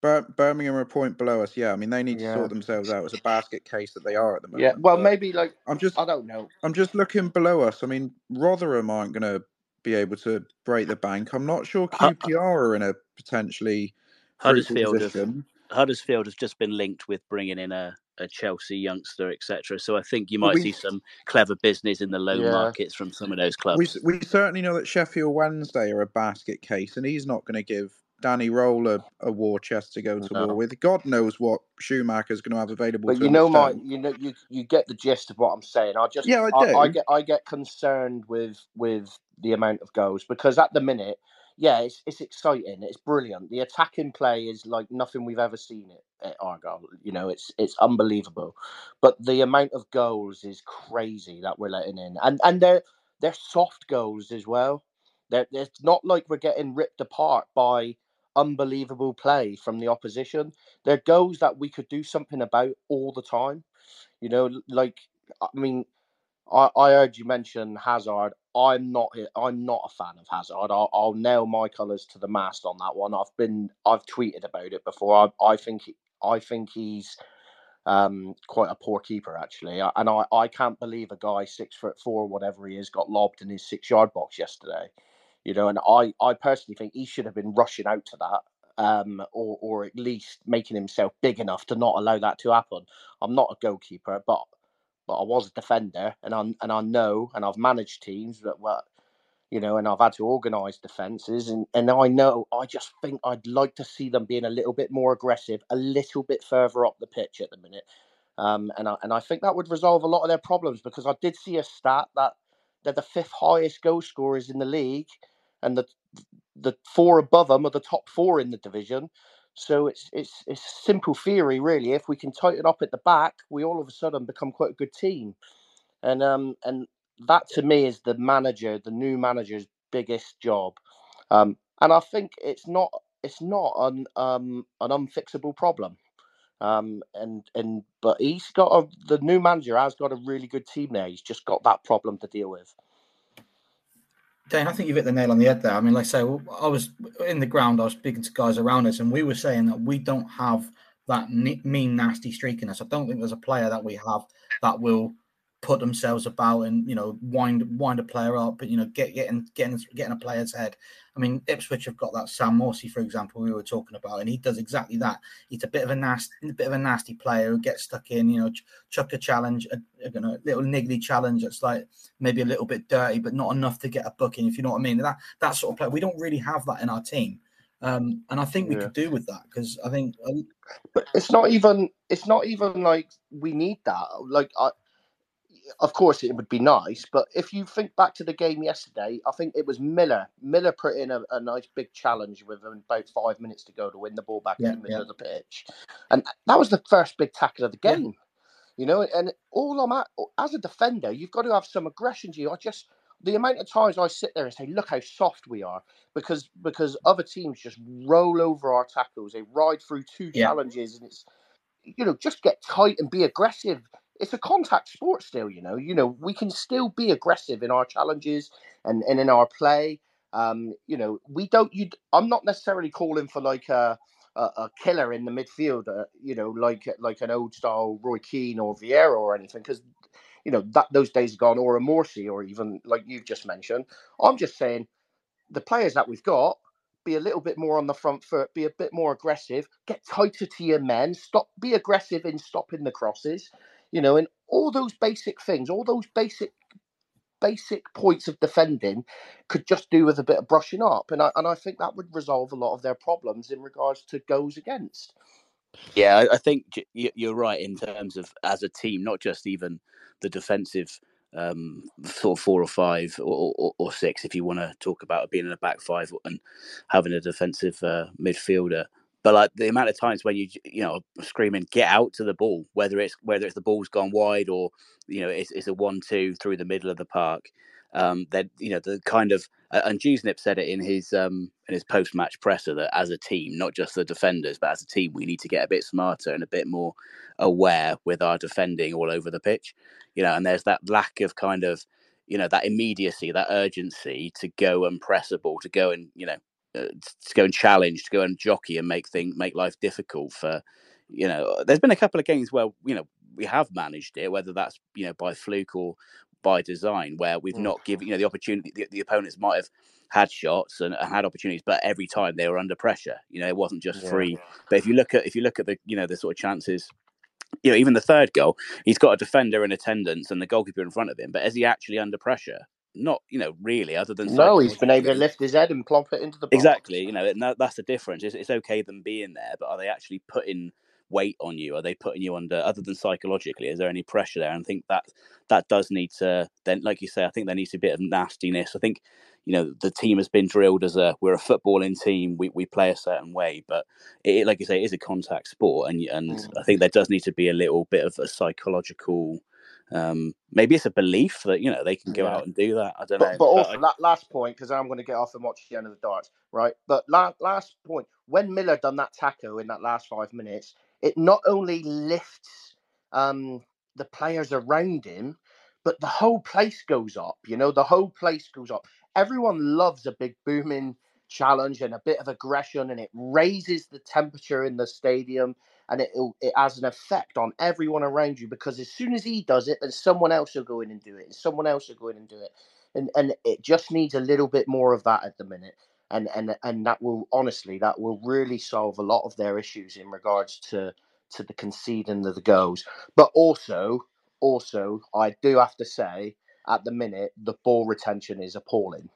Bir- Birmingham are a point below us. Yeah, I mean they need to Yeah. sort themselves out. It's a basket case that they are at the moment. Yeah, well, maybe like I'm just I don't know. I'm just looking below us. I mean Rotherham aren't going to be able to break the bank. I'm not sure uh QPR are in a potentially Huddersfield have. Huddersfield has just been linked with bringing in a, a Chelsea youngster, etc. So I think you might we- see some clever business in the loan Yeah. markets from some of those clubs. We we certainly know that Sheffield Wednesday are a basket case, and he's not going to give Danny Röhl a, a war chest to go to No. war with. God knows what Schumacher's going to have available. But to you know my, you know, you you get the gist of what I'm saying. I just, Yeah, I I, do. get, I get concerned with with the amount of goals because at the minute, yeah, it's it's exciting, it's brilliant. The attacking play is like nothing we've ever seen it at Argyle. You know, it's it's unbelievable. But the amount of goals is crazy that we're letting in, and and they're they're soft goals as well. They're, it's not like we're getting ripped apart by unbelievable play from the opposition. They're goals that we could do something about all the time. You know, like I mean, I, I heard you mention Hazard. I'm not. I'm not a fan of Hazard. I'll, I'll nail my colours to the mast on that one. I've been. I've tweeted about it before. I, I think. I think he's um, quite a poor keeper actually, and I, I can't believe a guy six foot four, whatever he is, got lobbed in his six yard box yesterday. You know, and I, I personally think he should have been rushing out to that, um, or or at least making himself big enough to not allow that to happen. I'm not a goalkeeper, but but I was a defender, and I and I know, and I've managed teams that were, you know, and I've had to organise defences, and and I know. I just think I'd like to see them being a little bit more aggressive, a little bit further up the pitch at the minute, um, and I and I think that would resolve a lot of their problems because I did see a stat that they're the fifth highest goal scorers in the league, and the the four above them are the top four in the division. So it's it's it's simple theory, really. If we can tighten up at the back, we all of a sudden become quite a good team, and um and that to me is the manager, the new manager's biggest job, um and I think it's not it's not an um an unfixable problem, um and and but he's got a the new manager has got a really good team there. He's just got that problem to deal with. Dane, I think you've hit the nail on the head there. I mean, like I say, I was in the ground, I was speaking to guys around us, and we were saying that we don't have that mean, nasty streak in us. I don't think there's a player that we have that will put themselves about and you know wind wind a player up, but you know get getting getting getting a player's head. I mean, Ipswich have got that Sam Morsy, for example, we were talking about, and he does exactly that. He's a bit of a nasty, a bit of a nasty player who gets stuck in, you know, ch- chuck a challenge, a, you know, little niggly challenge that's like maybe a little bit dirty, but not enough to get a booking, if you know what I mean. That that sort of player, we don't really have that in our team, um, and I think we Yeah. could do with that because I think uh, But it's not even it's not even like we need that. Like I of course it would be nice, but if you think back to the game yesterday, I think it was Miller. Miller put in a, a nice big challenge with about five minutes to go to win the ball back Yeah, in the middle yeah. of the pitch, and that was the first big tackle of the Yeah. game. You know, and all I'm at as a defender, you've got to have some aggression to you. I just the amount of times I sit there and say, "Look how soft we are," because because other teams just roll over our tackles. They ride through two Yeah. challenges, and it's you know just get tight and be aggressive. It's a contact sport still. You know, you know we can still be aggressive in our challenges and and in our play. Um, you know, we don't. You, I'm not necessarily calling for like a a, a killer in the midfield. Uh, you know, like like an old style Roy Keane or Vieira or anything, because you know that those days are gone, or a Morsy, or even like you've just mentioned. I'm just saying the players that we've got be a little bit more on the front foot, be a bit more aggressive, get tighter to your men, stop, be aggressive in stopping the crosses, you know, and all those basic things, all those basic basic points of defending could just do with a bit of brushing up, and I and I think that would resolve a lot of their problems in regards to goals against. Yeah, I, think you're right in terms of as a team, not just even the defensive um, sort of four or five or, or, or six, if you want to talk about being in a back five and having a defensive uh, midfielder. But like the amount of times when you you know screaming get out to the ball, whether it's whether it's the ball's gone wide or you know it's, it's a one two through the middle of the park, um, that you know the kind of and Dewsnip said it in his um, in his post match presser that as a team, not just the defenders, but as a team, we need to get a bit smarter and a bit more aware with our defending all over the pitch. You know, and there's that lack of kind of you know that immediacy, that urgency to go and press a ball, to go and you know to go and challenge, to go and jockey and make things make life difficult for you know. There's been a couple of games where you know we have managed it, whether that's you know by fluke or by design, where we've mm. not given you know the opportunity. The, the opponents might have had shots and, and, had opportunities, but every time they were under pressure. You know, it wasn't just yeah. free. But if you look at if you look at the you know the sort of chances you know, even the third goal, he's got a defender in attendance and the goalkeeper in front of him. But is he actually under pressure? Not, you know, really. Other than no, he's been able to lift his head and plump it into the box. exactly. You know, that's the difference. It's, it's okay them being there, but are they actually putting weight on you? Are they putting you under? Other than psychologically, is there any pressure there? And I think that that does need to then, like you say, I think there needs to be a bit of nastiness. I think you know the team has been drilled as a we're a footballing team we, we play a certain way but it, like you say it is a contact sport and and mm. i think there does need to be a little bit of a psychological um, maybe it's a belief that you know they can go yeah. out and do that i don't but, know. but also I, that last point because i'm going to get off and watch the end of the darts right? But last, last point when miller done that tackle in that last five minutes it not only lifts um, the players around him but the whole place goes up you know the whole place goes up. Everyone loves a big booming challenge and a bit of aggression, and it raises the temperature in the stadium, and it it has an effect on everyone around you because as soon as he does it, then someone else will go in and do it, and someone else will go in and do it, and and it just needs a little bit more of that at the minute. And, and and that will honestly that will really solve a lot of their issues in regards to to the conceding of the goals. But also, also, I do have to say at the minute, the ball retention is appalling.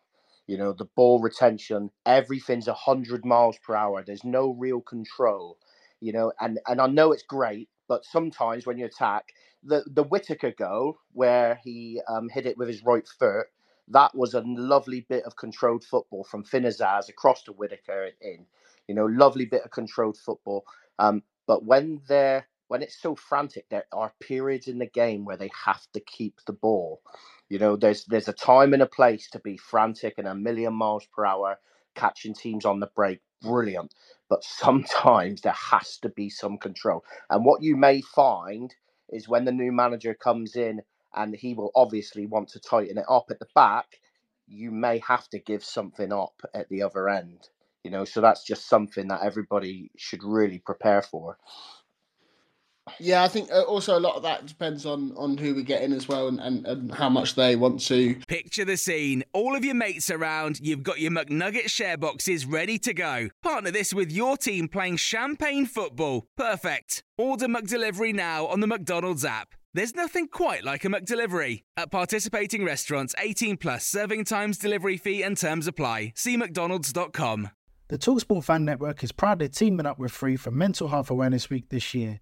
You know, the ball retention, everything's 100 miles per hour. There's no real control, you know, and, and I know it's great, but sometimes when you attack, the, the Whittaker goal where he um, hit it with his right foot, that was a lovely bit of controlled football from Finn across to Whittaker in. You know, lovely bit of controlled football. Um, but when they're when it's so frantic, there are periods in the game where they have to keep the ball. You know, there's there's a time and a place to be frantic and a million miles per hour, catching teams on the break. Brilliant. But sometimes there has to be some control. And what you may find is when the new manager comes in and he will obviously want to tighten it up at the back, you may have to give something up at the other end. You know, so that's just something that everybody should really prepare for. Yeah, I think uh, also a lot of that depends on on who we get in as well and, and, and how much they want to. Picture the scene. All of your mates around, you've got your McNugget share boxes ready to go. Partner this with your team playing champagne football. Perfect. Order McDelivery now on the McDonald's app. There's nothing quite like a McDelivery. At participating restaurants, 18 plus serving times, delivery fee, and terms apply. See McDonald's.com. The Talksport Fan Network is proudly teaming up with Free for Mental Health Awareness Week this year.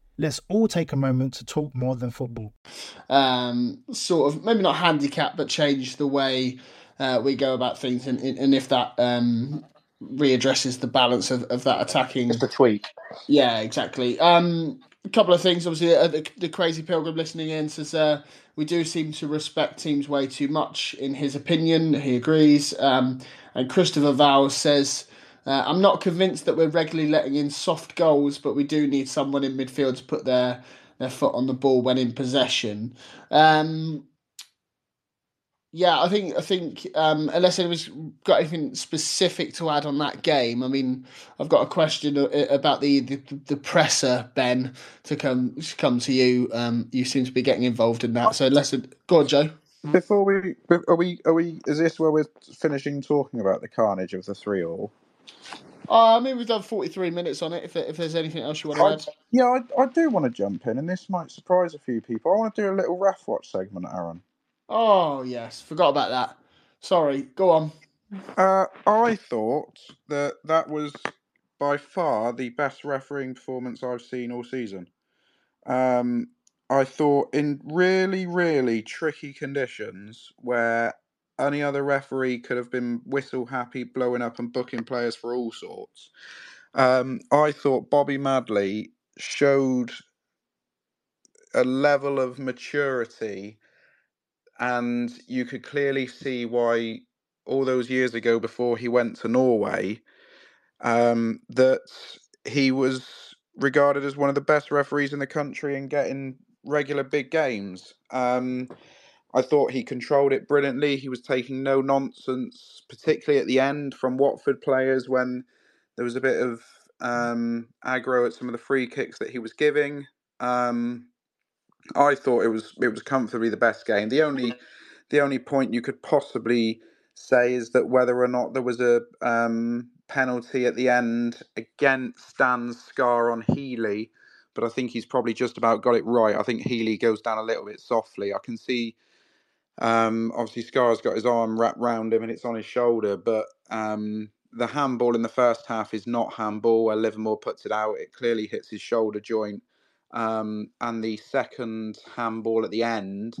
let's all take a moment to talk more than football. Um, sort of, maybe not handicap, but change the way uh, we go about things, and, and if that um, readdresses the balance of, of that attacking. Just a tweak. Yeah, exactly. Um, a couple of things. Obviously, uh, the, the, crazy pilgrim listening in says uh, we do seem to respect teams way too much. In his opinion, he agrees. Um, and Christopher Val says uh, I'm not convinced that we're regularly letting in soft goals, but we do need someone in midfield to put their their foot on the ball when in possession. Um, yeah, I think I think um, unless anyone's got anything specific to add on that game, I mean, I've got a question about the the, the presser, Ben, to come to come to you. Um, you seem to be getting involved in that, so unless go on, Joe. Before we are we are we is this where we're finishing talking about the carnage of the three all? Uh, I mean, we've done 43 minutes on it. If, if there's anything else you want to I, add. Yeah, I, I do want to jump in, and this might surprise a few people. I want to do a little ref watch segment, Aaron. Oh, yes. Forgot about that. Sorry, go on. Uh, I thought that that was by far the best refereeing performance I've seen all season. Um, I thought in really, really tricky conditions where any other referee could have been whistle happy, blowing up and booking players for all sorts. Um, I thought Bobby Madley showed a level of maturity, and you could clearly see why all those years ago before he went to Norway um, that he was regarded as one of the best referees in the country and getting regular big games. Um, I thought he controlled it brilliantly. He was taking no nonsense, particularly at the end from Watford players when there was a bit of um, aggro at some of the free kicks that he was giving. Um, I thought it was it was comfortably the best game. The only the only point you could possibly say is that whether or not there was a um, penalty at the end against Dan Scarr on Healey, but I think he's probably just about got it right. I think Healey goes down a little bit softly. I can see um, obviously Scarr's got his arm wrapped round him and it's on his shoulder, but um, the handball in the first half is not handball where Livermore puts it out. It clearly hits his shoulder joint. Um, and the second handball at the end,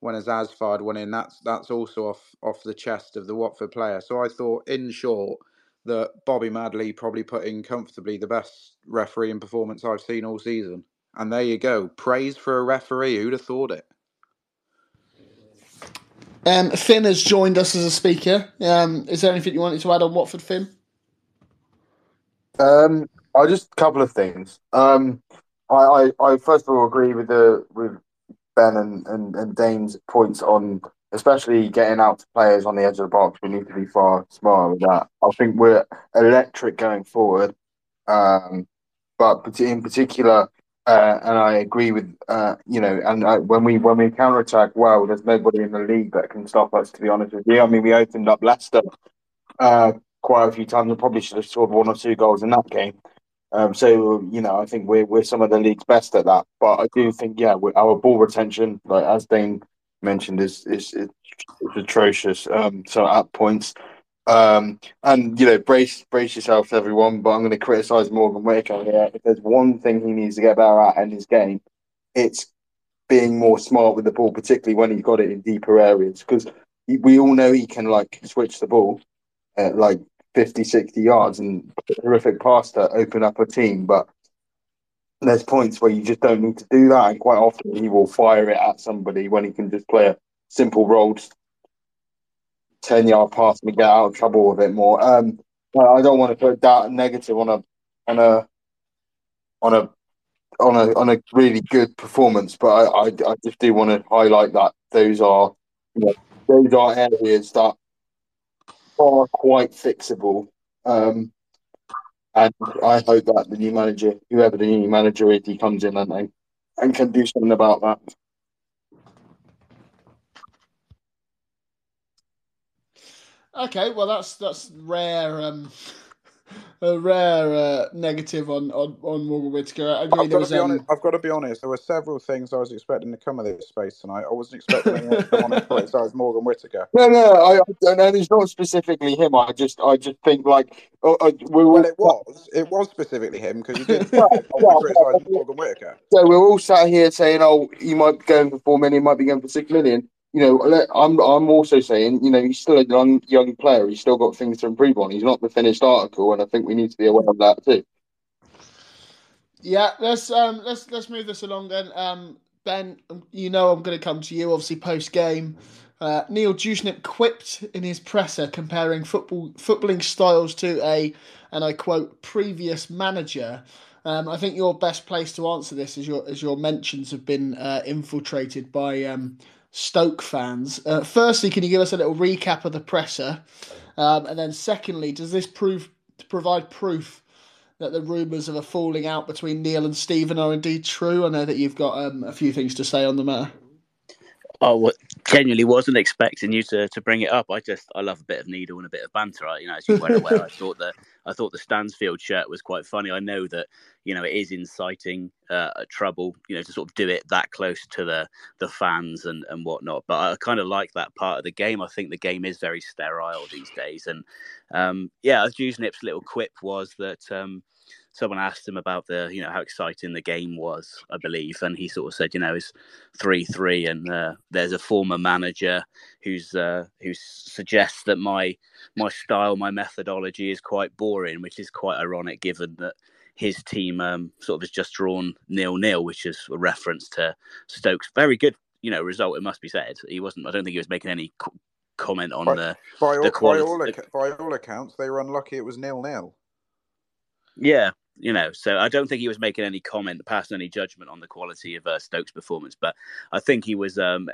when Azazfard went in, that's that's also off off the chest of the Watford player. So I thought, in short, that Bobby Madley probably put in comfortably the best refereeing performance I've seen all season. And there you go, praise for a referee. Who'd have thought it? Um, Finn has joined us as a speaker. Um, is there anything you wanted to add on Watford, Finn? Um, I just a couple of things. Um, I, I, I first of all agree with the with Ben and, and, and Dane's points on especially getting out to players on the edge of the box. We need to be far smarter with that. I think we're electric going forward, um, but in particular, uh, and I agree with uh, you know, and uh, when we when we counter attack well, there's nobody in the league that can stop us. To be honest with you, I mean, we opened up Leicester uh, quite a few times. We probably should have scored one or two goals in that game. Um, so you know, I think we're we're some of the league's best at that. But I do think, yeah, our ball retention, like as Dane mentioned, is is, is, atrocious. Um, so at points, um, and you know, brace brace yourself, everyone. But I'm going to criticise Morgan Whittaker here. If there's one thing he needs to get better at in his game, it's being more smart with the ball, particularly when he's got it in deeper areas. Because we all know he can like switch the ball, at, like 50, 60 yards and horrific pass to open up a team. But there's points where you just don't need to do that. And quite often he will fire it at somebody when he can just play a simple rolled 10 yard pass and get out of trouble a bit more. Um, I don't want to put that negative on a, on a, on a, on a on a really good performance, but I, I, I just do want to highlight that those are you know, those are areas that are quite fixable. Um, and I hope that the new manager, whoever the new manager is, he comes in and and can do something about that. Okay, well that's that's rare. Um, (laughs) a rare uh, negative on, on, on Morgan Whittaker. I agree. I've got, was, to be um... honest, I've got to be honest. There were several things I was expecting to come of this space tonight. I wasn't expecting anyone to come on and criticise Morgan Whittaker. No, no, I, I don't know. It's not specifically him. I just, I just think like, uh, uh, we well, it was, it was specifically him because you did yeah, criticise Morgan Whittaker. So we're all sat here saying, "Oh, he might be going for four million, might be going for six million you know, I'm I'm also saying, you know, he's still a young young player. He's still got things to improve on. He's not the finished article, and I think we need to be aware of that too. Yeah, let's um let's let's move this along then. Um, Ben, you know I'm going to come to you. Obviously, post game, uh, Neil Dewsnip quipped in his presser comparing football footballing styles to a, and I quote, previous manager. Um, I think your best place to answer this is your as your mentions have been uh, infiltrated by um, Stoke fans. Uh, firstly, can you give us a little recap of the presser? Um, and then, secondly, does this prove to provide proof that the rumours of a falling out between Neil and Stephen are indeed true? I know that you've got um, a few things to say on the matter. Oh, genuinely wasn't expecting you to, to bring it up. I just I love a bit of needle and a bit of banter. You know, as you were aware, I thought that I thought the Stansfield shirt was quite funny. I know that you know it is inciting uh, trouble, you know, to sort of do it that close to the the fans and and whatnot. But I kind of like that part of the game. I think the game is very sterile these days, and um, yeah, Dewsnip's little quip was that. Um, someone asked him about the you know how exciting the game was i believe and he sort of said you know it's 3-3 and uh, there's a former manager who's uh, who suggests that my my style my methodology is quite boring which is quite ironic given that his team um, sort of has just drawn nil nil which is a reference to stokes very good you know result it must be said. He wasn't i don't think he was making any comment on by, the by, the quality, by, all, by all accounts they were unlucky it was nil nil yeah, you know, so I don't think he was making any comment, passing any judgment on the quality of uh, Stokes' performance, but I think he was. Um,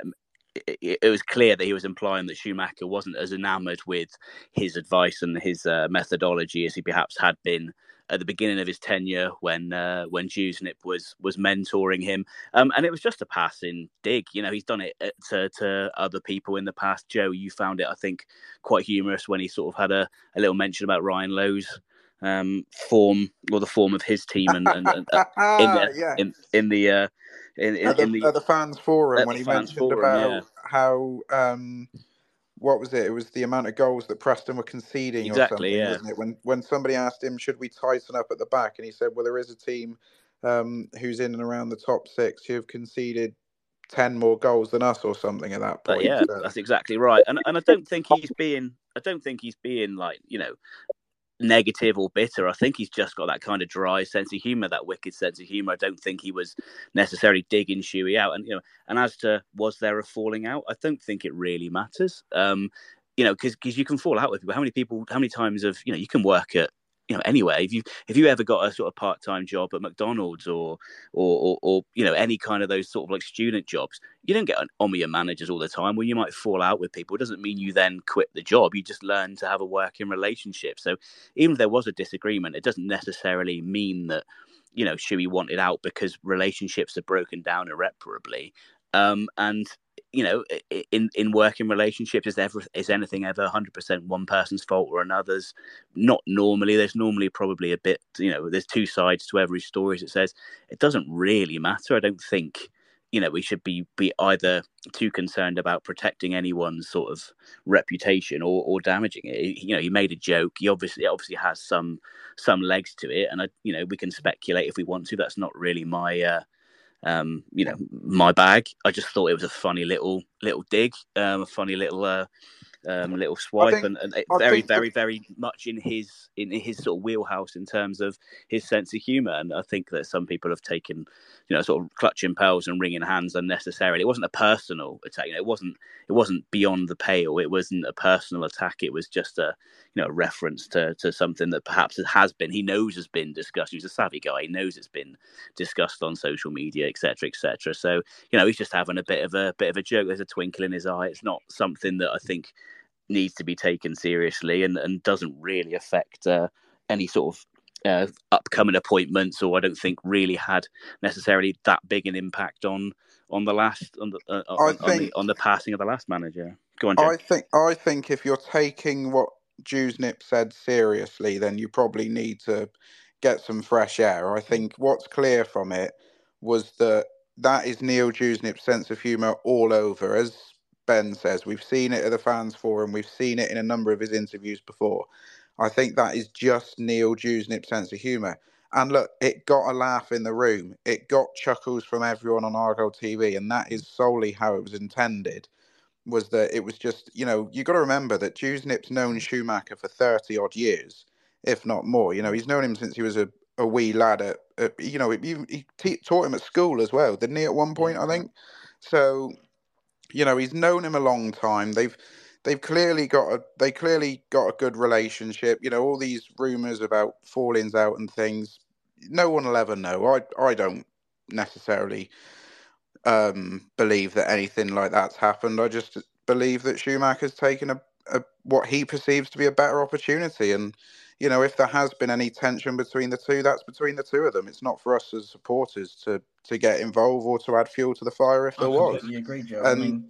it, was clear that he was implying that Schumacher wasn't as enamoured with his advice and his uh, methodology as he perhaps had been at the beginning of his tenure when uh, when Dewsnip was was mentoring him, um, and it was just a passing dig. You know, he's done it uh, to, to other people in the past. Joe, you found it, I think, quite humorous when he sort of had a, a little mention about Ryan Lowe's um, form or the form of his team and, and, and uh, (laughs) in, the, yeah. in, in the uh, in, in, the, in the, the fans forum when he mentioned forum, about yeah. how um, what was it? It was the amount of goals that Preston were conceding, exactly, or something, yeah. wasn't it? When when somebody asked him, should we tighten up at the back, and he said, well, there is a team um, who's in and around the top six who have conceded ten more goals than us, or something at that point. But yeah, so. that's exactly right. And and I don't think he's being I don't think he's being like you know negative or bitter. I think he's just got that kind of dry sense of humor, that wicked sense of humor. I don't think he was necessarily digging Shuey out. And you know, and as to was there a falling out, I don't think it really matters. Um, you know, because you can fall out with people. How many people? How many times of you know you can work at you know anyway if you if you ever got a sort of part-time job at mcdonald's or or, or or you know any kind of those sort of like student jobs you don't get on with your managers all the time. Well you might fall out with people. It doesn't mean you then quit the job. You just learn to have a working relationship. So even if there was a disagreement it doesn't necessarily mean that you know Shuey wanted out because relationships are broken down irreparably um, and you know, in in working relationships, is ever is anything ever hundred percent one person's fault or another's? Not normally. There's normally probably a bit. You know, there's two sides to every story. As it says, it doesn't really matter. I don't think. You know, we should be be either too concerned about protecting anyone's sort of reputation or, or damaging it. You know, he made a joke. He obviously obviously has some some legs to it, and I, you know, we can speculate if we want to. That's not really my. Uh, um, you know, my bag. I just thought it was a funny little little dig, um, a funny little uh, um, little swipe, think- and, and very, think very, very much in his in his sort of wheelhouse in terms of his sense of humour. And I think that some people have taken, you know, sort of clutching pearls and wringing hands unnecessarily. It wasn't a personal attack. You know, it wasn't it wasn't beyond the pale. It wasn't a personal attack. It was just a you know a reference to to something that perhaps it has been. He knows has been discussed. He's a savvy guy. He knows it's been discussed on social media, etc., etc. So you know, he's just having a bit of a bit of a joke. There's a twinkle in his eye. It's not something that I think needs to be taken seriously and, and doesn't really affect uh, any sort of uh, upcoming appointments, or I don't think really had necessarily that big an impact on on the last on the uh, on, on the on the passing of the last manager. Go on. I think I think if you're taking what Dewsnip said seriously, then you probably need to get some fresh air. I think what's clear from it was that that is Neil Dewsnip's sense of humour all over. As Ben says, we've seen it at the fans forum, we've seen it in a number of his interviews before. I think that is just Neil Dewsnip's sense of humour. And look, it got a laugh in the room. It got chuckles from everyone on Argo TV, and that is solely how it was intended. Was that it was just you know you got to remember that Dewsnip's known Schumacher for thirty odd years, if not more. You know he's known him since he was a, a wee lad. At, at you know he, he t- taught him at school as well, didn't he? At one point, I think. So, you know he's known him a long time. They've they've clearly got a they clearly got a good relationship. You know all these rumors about fallings out and things. No one will ever know. I I don't necessarily um, believe that anything like that's happened. I just believe that Schumacher's taken a, a what he perceives to be a better opportunity, and you know, if there has been any tension between the two, that's between the two of them. It's not for us as supporters to to get involved or to add fuel to the fire if I there was. agree, Joe. And I mean,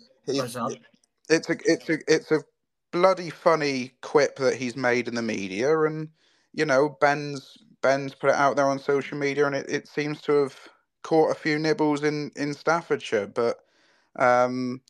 it's a it's a it's a bloody funny quip that he's made in the media, and you know, Ben's Ben's put it out there on social media, and it, it seems to have caught a few nibbles in in Staffordshire. But um,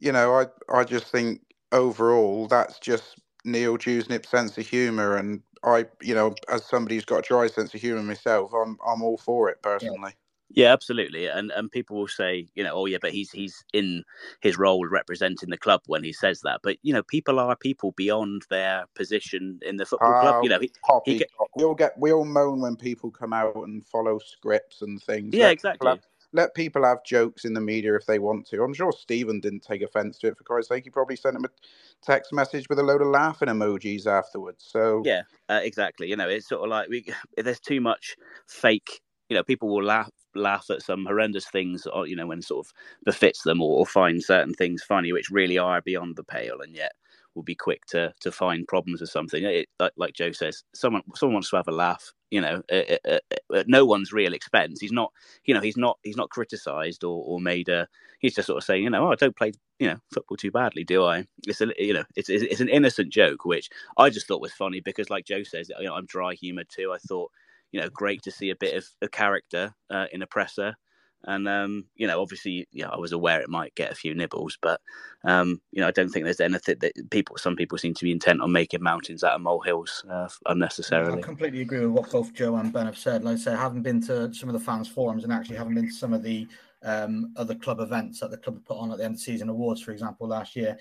you know, I I just think overall that's just Neil Dewsnip's sense of humour, and I, you know, as somebody who's got a dry sense of humour myself, I'm I'm all for it personally. Yeah, absolutely. And and people will say, you know, oh yeah, but he's he's in his role representing the club when he says that. But you know, people are people beyond their position in the football Oh, club. You know, he, he get- we all get we all moan when people come out and follow scripts and things. Yeah, Let people exactly. have- let people have jokes in the media if they want to. I'm sure Stephen didn't take offence to it. For Christ's sake, he probably sent him a text message with a load of laughing emojis afterwards. So Yeah, uh, exactly. You know, it's sort of like we (laughs) there's too much fake. You know, people will laugh laugh at some horrendous things, or you know, when sort of befits them, or, or find certain things funny, which really are beyond the pale, and yet will be quick to to find problems with something. It, like, like Joe says, someone someone wants to have a laugh. You know, at, at, at no one's real expense. He's not. You know, he's not. He's not criticised or, or made a. He's just sort of saying, you know, oh, I don't play, you know, football too badly, do I? It's a, you know, it's it's it's an innocent joke, which I just thought was funny because, like Joe says, you know, I'm dry humoured too. I thought, you know, great to see a bit of a character uh, in a presser. And um, you know, obviously, yeah, I was aware it might get a few nibbles, but um, you know, I don't think there's anything that people. Some people seem to be intent on making mountains out of molehills uh, I completely agree with what both Joe and Ben have said. Like I say, I haven't been to some of the fans' forums and actually haven't been to some of the um, other club events that the club put on at the end of season awards, for example, last year.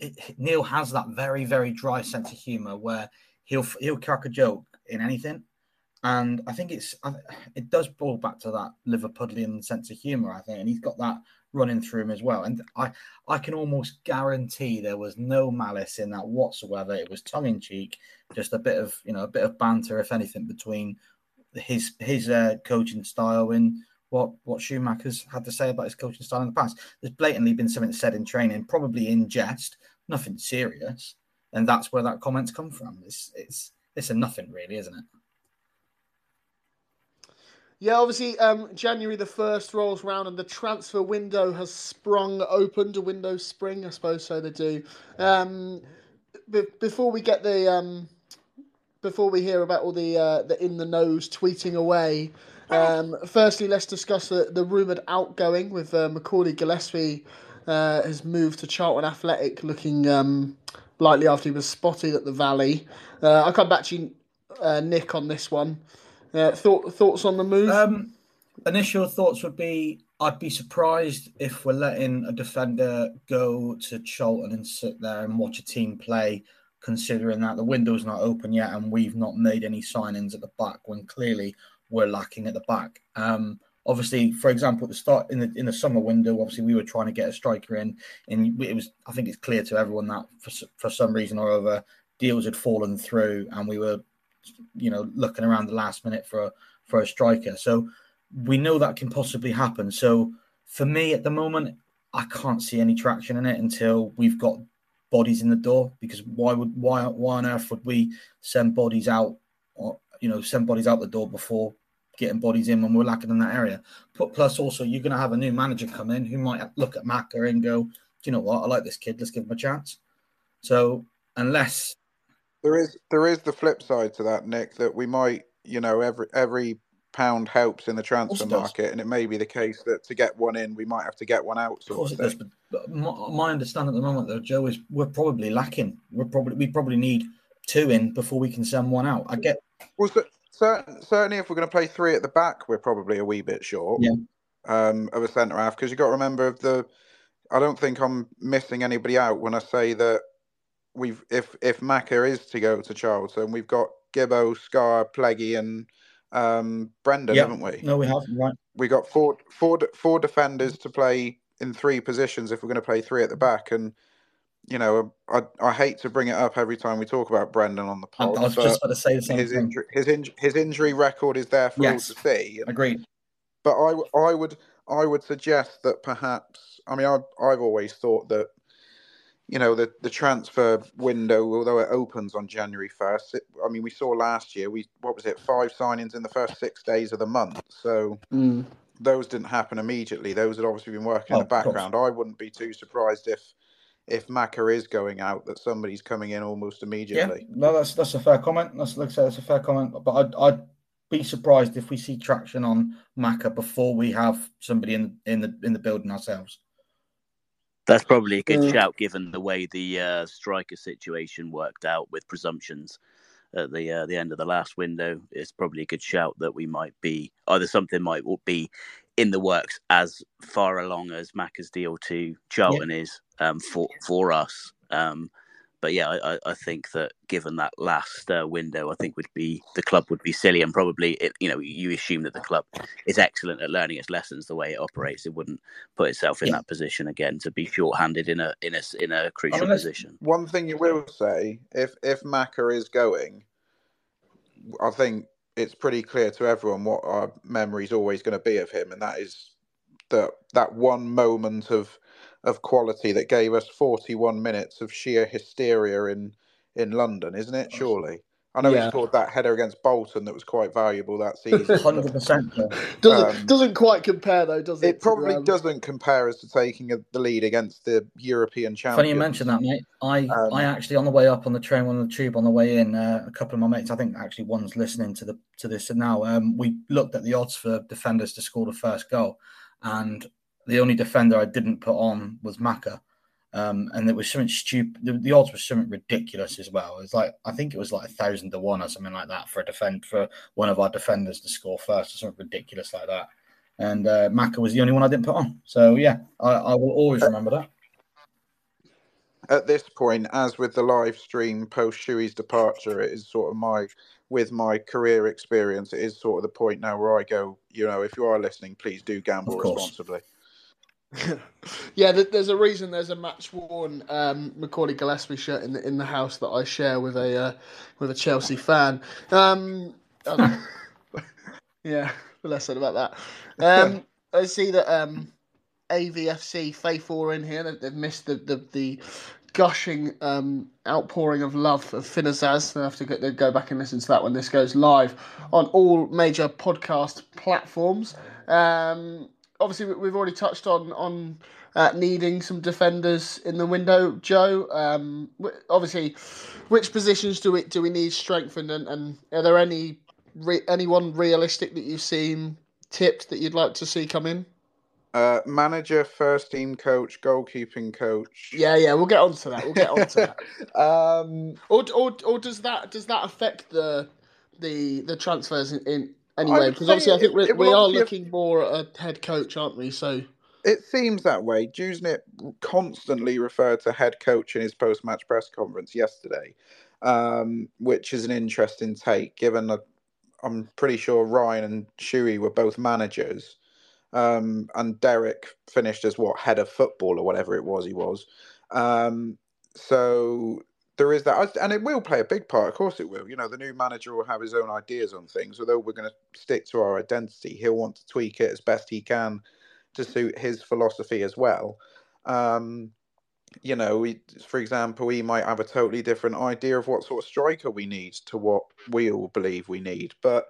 It, Neil has that very, very dry sense of humour where he'll he'll crack a joke in anything, and I think it's it does boil back to that Liverpudlian sense of humour. I think, and he's got that running through him as well. And I I can almost guarantee there was no malice in that whatsoever. It was tongue in cheek, just a bit of you know a bit of banter, if anything, between his his uh, coaching style and what what Schumacher's had to say about his coaching style in the past. There's blatantly been something said in training, probably in jest, nothing serious, and that's where that comment's come from. It's it's it's a nothing really, isn't it? Yeah, obviously, um, January the 1st rolls round and the transfer window has sprung open. A window spring, I suppose, so they do. Um, be- before we get the. Um, before we hear about all the uh, the in the nose tweeting away, um, firstly let's discuss the, the rumoured outgoing with uh, Macaulay Gillesphey uh, has moved to Charlton Athletic, looking um, likely after he was spotted at the Valley. Uh, I'll come back to you, uh, Nick, on this one. Uh, thought, thoughts on the move? Um, initial thoughts would be I'd be surprised if we're letting a defender go to Charlton and sit there and watch a team play, considering that the window's not open yet and we've not made any signings at the back when clearly we're lacking at the back. Um, obviously, for example, at the start in the in the summer window, obviously we were trying to get a striker in, and it was I think it's clear to everyone that for for some reason or other deals had fallen through, and we were you know looking around the last minute for a, for a striker. So we know that can possibly happen. So for me at the moment, I can't see any traction in it until we've got bodies in the door. Because why would why why on earth would we send bodies out or you know send bodies out the door before getting bodies in when we're lacking in that area? But plus also you're going to have a new manager come in who might look at Maka and go, do you know what? I like this kid. Let's give him a chance. So unless There is there is the flip side to that, Nick, that we might, you know, every every pound helps in the transfer market, and it may be the case that to get one in, we might have to get one out. Of course of it does, but, my, my understanding at the moment, though, Joe, is we're probably lacking. We're probably we probably need two in before we can send one out. I get Well, cer- certain, certainly, if we're going to play three at the back, we're probably a wee bit short Yeah. um, of a centre half because you've got to remember of the. I don't think I'm missing anybody out when I say that we've if if Maka is to go to Charlton, we've got Gibbo, Scarr, Pleggy, and um, Brendan, yeah. haven't we? No, we haven't. right. we got four four defenders to play in three positions if we're going to play three at the back and you know I I hate to bring it up every time we talk about Brendan on the pod I was but just about to say the same his thing. injury his injury his injury record is there for Yes. all to see and- Agreed. but I I would I would suggest that perhaps I mean I I've always thought that you know the the transfer window although it opens on January 1st I mean we saw last year we what was it five signings in the first 6 days of the month so Mm. those didn't happen immediately. Those had obviously been working Oh, in the background. I wouldn't be too surprised if if Maka is going out, that somebody's coming in almost immediately. Yeah, no, that's that's a fair comment. That's like I said, that's a fair comment. But I'd, I'd be surprised if we see traction on Maka before we have somebody in in the in the building ourselves. That's probably a good mm. shout, given the way the uh, striker situation worked out with presumptions at the uh, the end of the last window. It's probably a good shout that we might be either something might be in the works as far along as Maka's deal to Charlton yeah. is um, for for us. Um, but yeah, I, I, think that given that last uh, window, I think would be the club would be silly and probably it, you know you assume that the club is excellent at learning its lessons the way it operates. It wouldn't put itself in yeah. that position again to be short-handed in a in a in a crucial I mean, position. One thing you will say, if if Maka is going, I think it's pretty clear to everyone what our memory is always going to be of him, and that is that that one moment of of quality that gave us 41 minutes of sheer hysteria in in London, isn't it? Surely. I know yeah. he scored that header against Bolton that was quite valuable that (laughs) season. Hundred percent. (laughs) Doesn't um, doesn't quite compare though, does it? It probably um... doesn't compare as to taking a, the lead against the European champions. Funny you mention that, mate. I um, I actually on the way up on the train on the tube on the way in, uh, a couple of my mates, I think actually one's listening to the to this now. Um, we looked at the odds for defenders to score the first goal, and the only defender I didn't put on was Maka. Um, and it was something stupid. The, the, odds were something ridiculous as well. It's like I think it was like a thousand to one or something like that for a defend for one of our defenders to score first or something ridiculous like that. And uh, Maka was the only one I didn't put on. So yeah, I, I will always remember that. At this point, as with the live stream post Shuey's departure, it is sort of my with my career experience, it is sort of the point now where I go, you know, if you are listening, please do gamble responsibly. Yeah, there's a reason there's a match worn um, Macaulay Gillesphey shirt in the in the house that I share with a uh, with a Chelsea fan. Um, (laughs) yeah, less said about that. Um, I see that um, AVFC faithful are in here. They've, they've missed the the, the gushing um, outpouring of love of Finn Azaz. They have to go, go back and listen to that when this goes live on all major podcast platforms. Um, obviously we've already touched on on uh, needing some defenders in the window. Joe, um, obviously, which positions do we do we need strengthened, and, and are there any re- anyone realistic that you've seen tipped that you'd like to see come in? Uh, manager, first team coach, goalkeeping coach. Yeah, yeah, we'll get on to that. We'll get on to that. (laughs) um, or, or, or does that does that affect the the the transfers in, in anyway, because obviously I think it, we, are looking more at a head coach, aren't we? So it seems that way. Dewsnip constantly referred to head coach in his post-match press conference yesterday, um, which is an interesting take, given that I'm pretty sure Ryan and Shuey were both managers, um, and Derek finished as what head of football or whatever it was he was. Um, so there is that, and it will play a big part. Of course, it will. You know, the new manager will have his own ideas on things. Although we're going to stick to our identity, he'll want to tweak it as best he can to suit his philosophy as well. Um, you know, we, for example, he might have a totally different idea of what sort of striker we need to what we all believe we need. But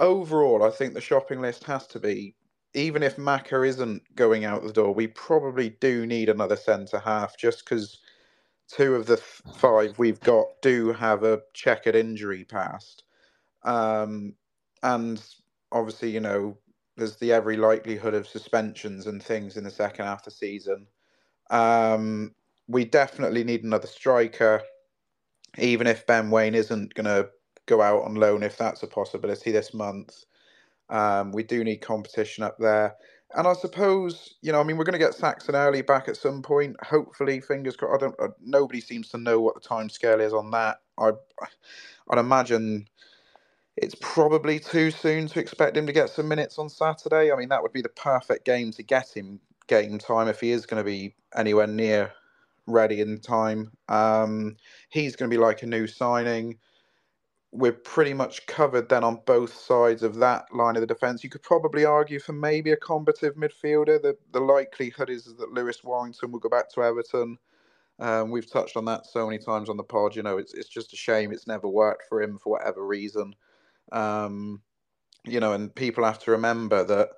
overall, I think the shopping list has to be. Even if Maka isn't going out the door, we probably do need another centre half just because two of the five we've got do have a checkered injury past. Um, and obviously, you know, there's the every likelihood of suspensions and things in the second half of the season. Um, we definitely need another striker, even if Ben Waine isn't going to go out on loan, if that's a possibility this month. Um, we do need competition up there. And I suppose you know, I mean, we're going to get Saxon Earley back at some point. Hopefully, fingers crossed. I don't. Uh, nobody seems to know what the time scale is on that. I, I'd imagine it's probably too soon to expect him to get some minutes on Saturday. I mean, that would be the perfect game to get him game time if he is going to be anywhere near ready in time. Um, he's going to be like a new signing we're pretty much covered then on both sides of that line of the defence. You could probably argue for maybe a combative midfielder. The the likelihood is that Lewis Warrington will go back to Everton. Um, we've touched on that so many times on the pod. You know, it's it's just a shame it's never worked for him for whatever reason. Um, you know, and people have to remember that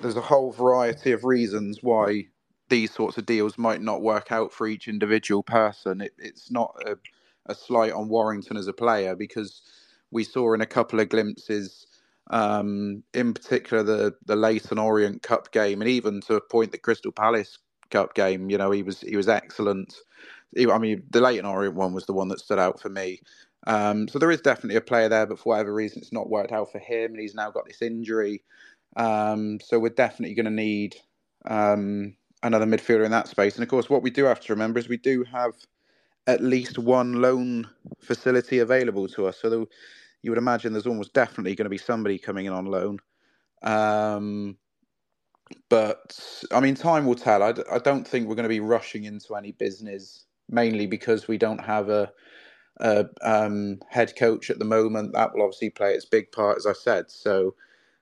there's a whole variety of reasons why these sorts of deals might not work out for each individual person. It, it's not a, a slight on Warrington as a player because we saw in a couple of glimpses, um, in particular the the Leyton Orient Cup game, and even to a point the Crystal Palace Cup game. You know, he was he was excellent. I mean, the Leyton Orient one was the one that stood out for me. Um, so there is definitely a player there, but for whatever reason, it's not worked out for him, and he's now got this injury. Um, so we're definitely going to need um, another midfielder in that space. And of course, what we do have to remember is we do have at least one loan facility available to us. So you would imagine there's almost definitely going to be somebody coming in on loan. Um, but I mean, time will tell. I don't think we're going to be rushing into any business, mainly because we don't have a, a um, head coach at the moment. That will obviously play its big part, as I said. So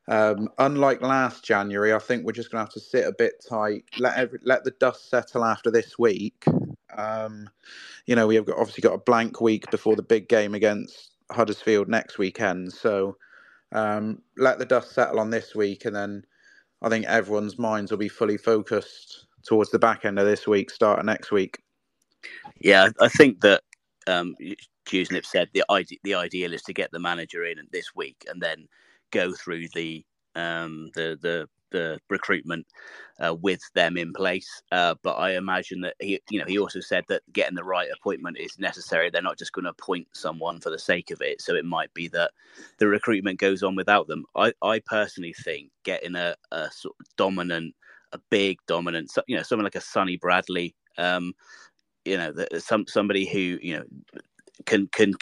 um, unlike last January, I think we're just going to have to sit a bit tight, let every, let the dust settle after this week. Um, you know, we have got, obviously got a blank week before the big game against Huddersfield next weekend. So um, let the dust settle on this week, and then I think everyone's minds will be fully focused towards the back end of this week, start of next week. Yeah, I think that um, Dewsnip said the ide- the ideal is to get the manager in this week and then go through the um, the the the recruitment uh, with them in place. Uh, but I imagine that he, you know, he also said that getting the right appointment is necessary. They're not just going to appoint someone for the sake of it. So it might be that the recruitment goes on without them. I, I personally think getting a, a sort of dominant, a big dominant, you know, someone like a Sonny Bradley, um, you know, some somebody who you know can can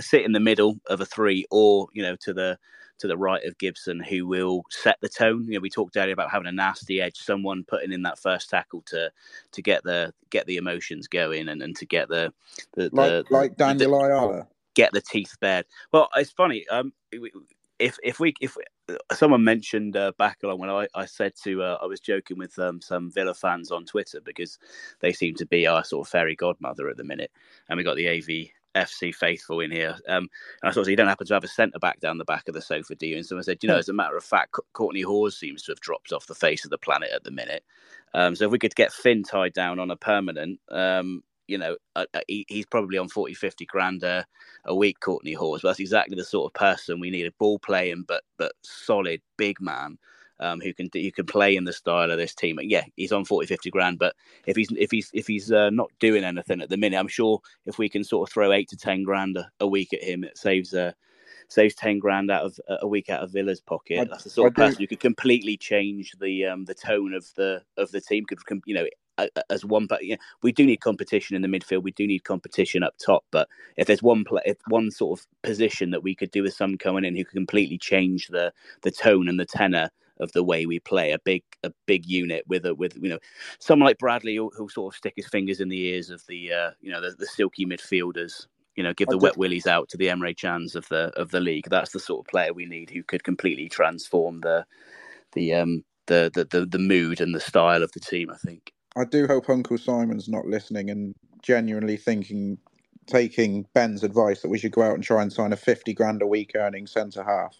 sit in the middle of a three or you know to the to the right of Gibson who will set the tone. You know, we talked earlier about having a nasty edge, someone putting in that first tackle to to get the get the emotions going and, and to get the the, like, the like Daniel the, Ayala. Get the teeth bared. Well, it's funny. Um, if if we if someone mentioned uh, back along when I, I said to uh, I was joking with um, some Villa fans on Twitter because they seem to be our sort of fairy godmother at the minute, and we got the AV FC faithful in here. Um, and I thought, so you don't happen to have a centre back down the back of the sofa, do you? And someone said, you know, as a matter of fact, Kourtney Hause seems to have dropped off the face of the planet at the minute. Um, so if we could get Finn tied down on a permanent, um, you know, uh, uh he, he's probably on 40, 50 grand a, a week, Kourtney Hause. But that's exactly the sort of person we need a ball playing, but but solid, big man um, who can who can play in the style of this team. Yeah, he's on 40, 50 grand, but if he's if he's if he's uh, not doing anything at the minute, I'm sure if we can sort of throw eight to ten grand a, a week at him, it saves uh, saves ten grand out of a week out of Villa's pocket. I, That's the sort I of person do. who could completely change the um, the tone of the of the team. Could you know as one, but yeah, we do need competition in the midfield. We do need competition up top. But if there's one play, if one sort of position that we could do with some coming in who could completely change the the tone and the tenor of the way we play a big a big unit with a with you know someone like Bradley who'll, sort of stick his fingers in the ears of the uh, you know the, the silky midfielders you know give the wet willies out to the Emre Cans of the of the league. That's the sort of player we need who could completely transform the the um the the the, the mood and the style of the team I think. I do hope Uncle Simon's not listening and genuinely thinking taking Ben's advice that we should go out and try and sign a 50 grand a week earning centre half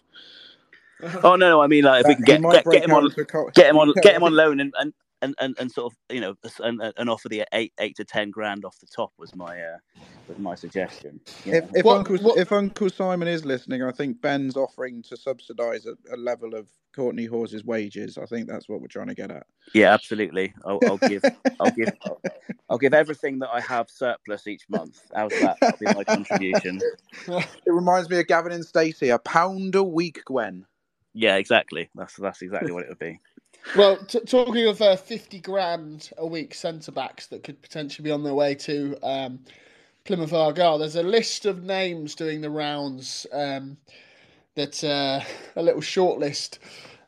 oh no, no, I mean like if we can get get, get him on, get him on, get him on loan, and, and and, and, and sort of you know and, and offer the eight eight to ten grand off the top was my uh, was my suggestion. If, if what, Uncle what? if Uncle Simon is listening, I think Ben's offering to subsidise a, a, level of Kourtney Hause's wages. I think that's what we're trying to get at. Yeah, absolutely. I'll, I'll give (laughs) I'll give I'll, I'll, give everything that I have surplus each month. How's that? That'll be my contribution. (laughs) it reminds me of Gavin and Stacey. A pound a week, Gwen. Yeah, exactly. That's that's exactly what it would be. (laughs) Well, t- talking of uh, fifty grand a week centre backs that could potentially be on their way to um, Plymouth Argyle, there's a list of names doing the rounds. Um, that uh, a little shortlist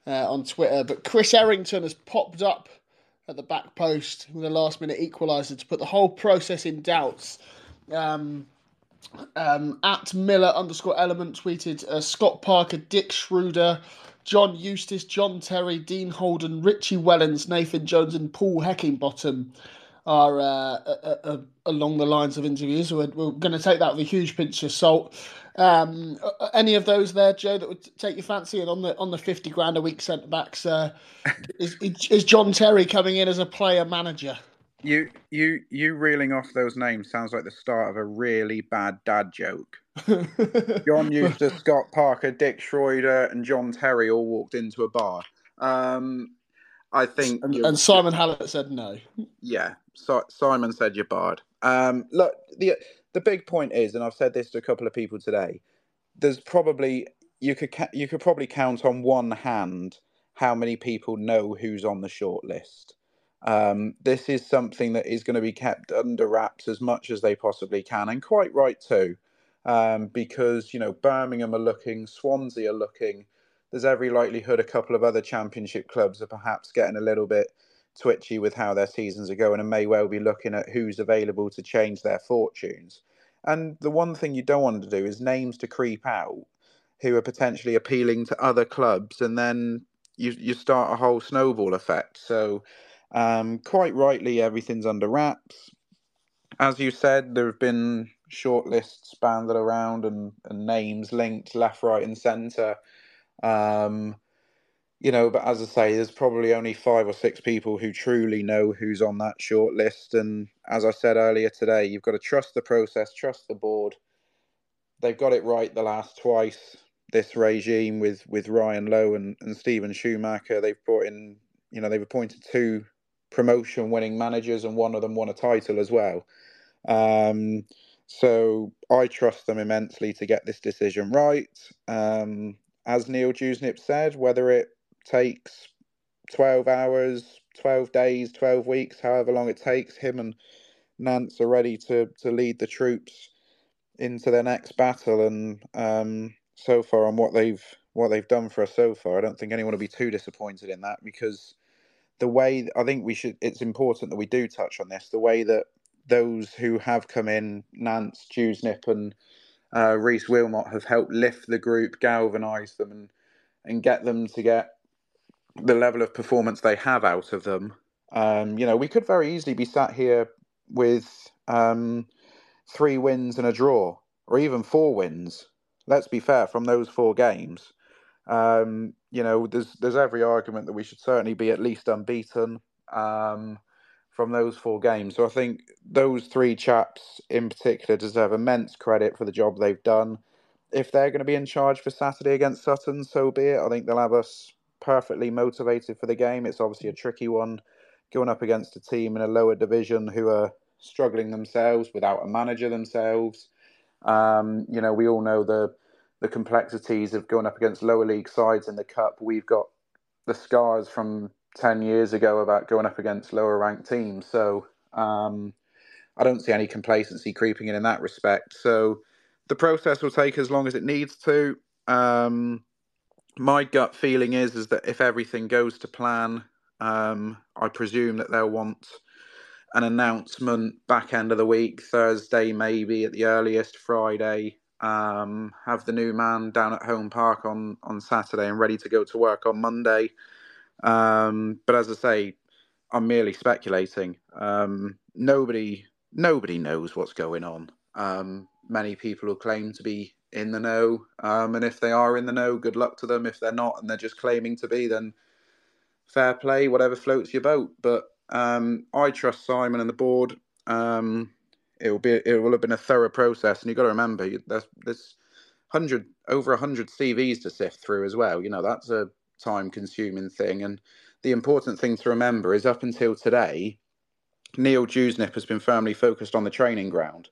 uh, on Twitter, but Chris Errington has popped up at the back post with a last minute equaliser to put the whole process in doubts. Um, um, at Miller underscore element tweeted uh, Scott Parker, Dick Schreuder, John Eustace, John Terry, Dean Holden, Richie Wellens, Nathan Jones, and Paul Heckingbottom are uh, uh, along the lines of interviews. We're, we're going to take that with a huge pinch of salt. Um, any of those there, Joe, that would take your fancy? And on the on the fifty grand a week centre backs, is is John Terry coming in as a player manager? You you you reeling off those names sounds like the start of a really bad dad joke. (laughs) John Eustace, Scott Parker, Dick Schreuder, and John Terry all walked into a bar. Um, I think, and, and Simon Hallett said no. Yeah, so, Simon said you're barred. Um, look, the the big point is, and I've said this to a couple of people today. There's probably you could ca- you could probably count on one hand how many people know who's on the short list. Um, this is something that is going to be kept under wraps as much as they possibly can, and quite right too, um, because you know Birmingham are looking, Swansea are looking. There's every likelihood a couple of other Championship clubs are perhaps getting a little bit twitchy with how their seasons are going, and may well be looking at who's available to change their fortunes. And the one thing you don't want to do is names to creep out who are potentially appealing to other clubs, and then you you start a whole snowball effect. So um, quite rightly, everything's under wraps. As you said, there have been shortlists banded around and, and names linked left, right, and centre. Um, you know, but as I say, there's probably only five or six people who truly know who's on that shortlist. And as I said earlier today, you've got to trust the process, trust the board. They've got it right the last twice. This regime with with Ryan Lowe and, and Steven Schumacher, they've brought in, you know, they've appointed two promotion winning managers, and one of them won a title as well. Um, so I trust them immensely to get this decision right. Um, as Neil Dewsnip said, whether it takes 12 hours, 12 days, 12 weeks, however long it takes, him and Nance are ready to, to lead the troops into their next battle. And um, so far, on what they've what they've done for us so far, I don't think anyone will be too disappointed in that because the way I think we should, it's important that we do touch on this. The way that those who have come in, Nance, Dewsnip, and uh, Rhys Wilmot, have helped lift the group, galvanise them, and and get them to get the level of performance they have out of them. Um, you know, we could very easily be sat here with um, three wins and a draw, or even four wins. Let's be fair from those four games. Um, you know, there's there's every argument that we should certainly be at least unbeaten um, from those four games. So I think those three chaps in particular deserve immense credit for the job they've done. If they're going to be in charge for Saturday against Sutton, so be it. I think they'll have us perfectly motivated for the game. It's obviously a tricky one going up against a team in a lower division who are struggling themselves without a manager themselves. Um, you know, we all know the the complexities of going up against lower league sides in the cup. We've got the scars from ten years ago about going up against lower ranked teams. So um, I don't see any complacency creeping in in that respect. So the process will take as long as it needs to. Um, my gut feeling is is that if everything goes to plan, um, I presume that they'll want an announcement back end of the week, Thursday maybe at the earliest, Friday, um, have the new man down at home park on on Saturday and ready to go to work on Monday. Um, but as I say, I'm merely speculating. Um, nobody nobody knows what's going on. Um, many people who claim to be in the know, um, and if they are in the know, good luck to them. If they're not and they're just claiming to be, then fair play, whatever floats your boat. But um, I trust Simon and the board. Um, it will be it will have been a thorough process, and you've got to remember there's there's hundred over hundred CVs to sift through as well. You know that's a time consuming thing, and the important thing to remember is up until today, Neil Dewsnip has been firmly focused on the training ground,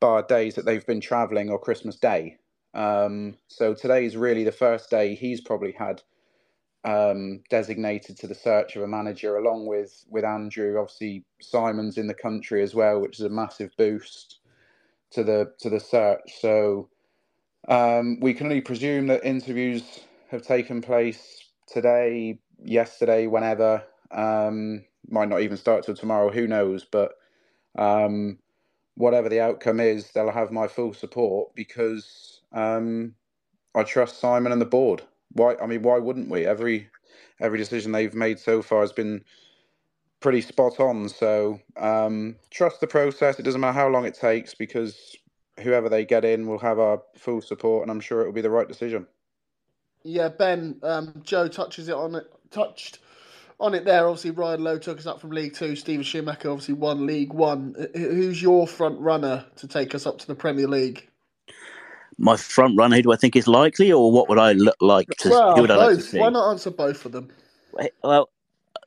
bar days that they've been travelling or Christmas Day. Um, so today is really the first day he's probably had um, designated to the search of a manager, along with with Andrew. Obviously, Simon's in the country as well, which is a massive boost to the to the search. So um, we can only presume that interviews have taken place today, yesterday, whenever. Um, might not even start till tomorrow. Who knows? But um, whatever the outcome is, they'll have my full support because um, I trust Simon and the board why? I mean, why wouldn't we? Every every decision they've made so far has been pretty spot on. So um, trust the process. It doesn't matter how long it takes because whoever they get in will have our full support, and I'm sure it will be the right decision. Yeah, Ben, um, Joe touches it on it, touched on it there. Obviously, Ryan Lowe took us up from League Two. Steven Schumacher obviously won League One. Who's your front runner to take us up to the Premier League? My front runner, who do I think is likely, or what would I look like to? Well, who would I both. like to see? Why not answer both of them? Well,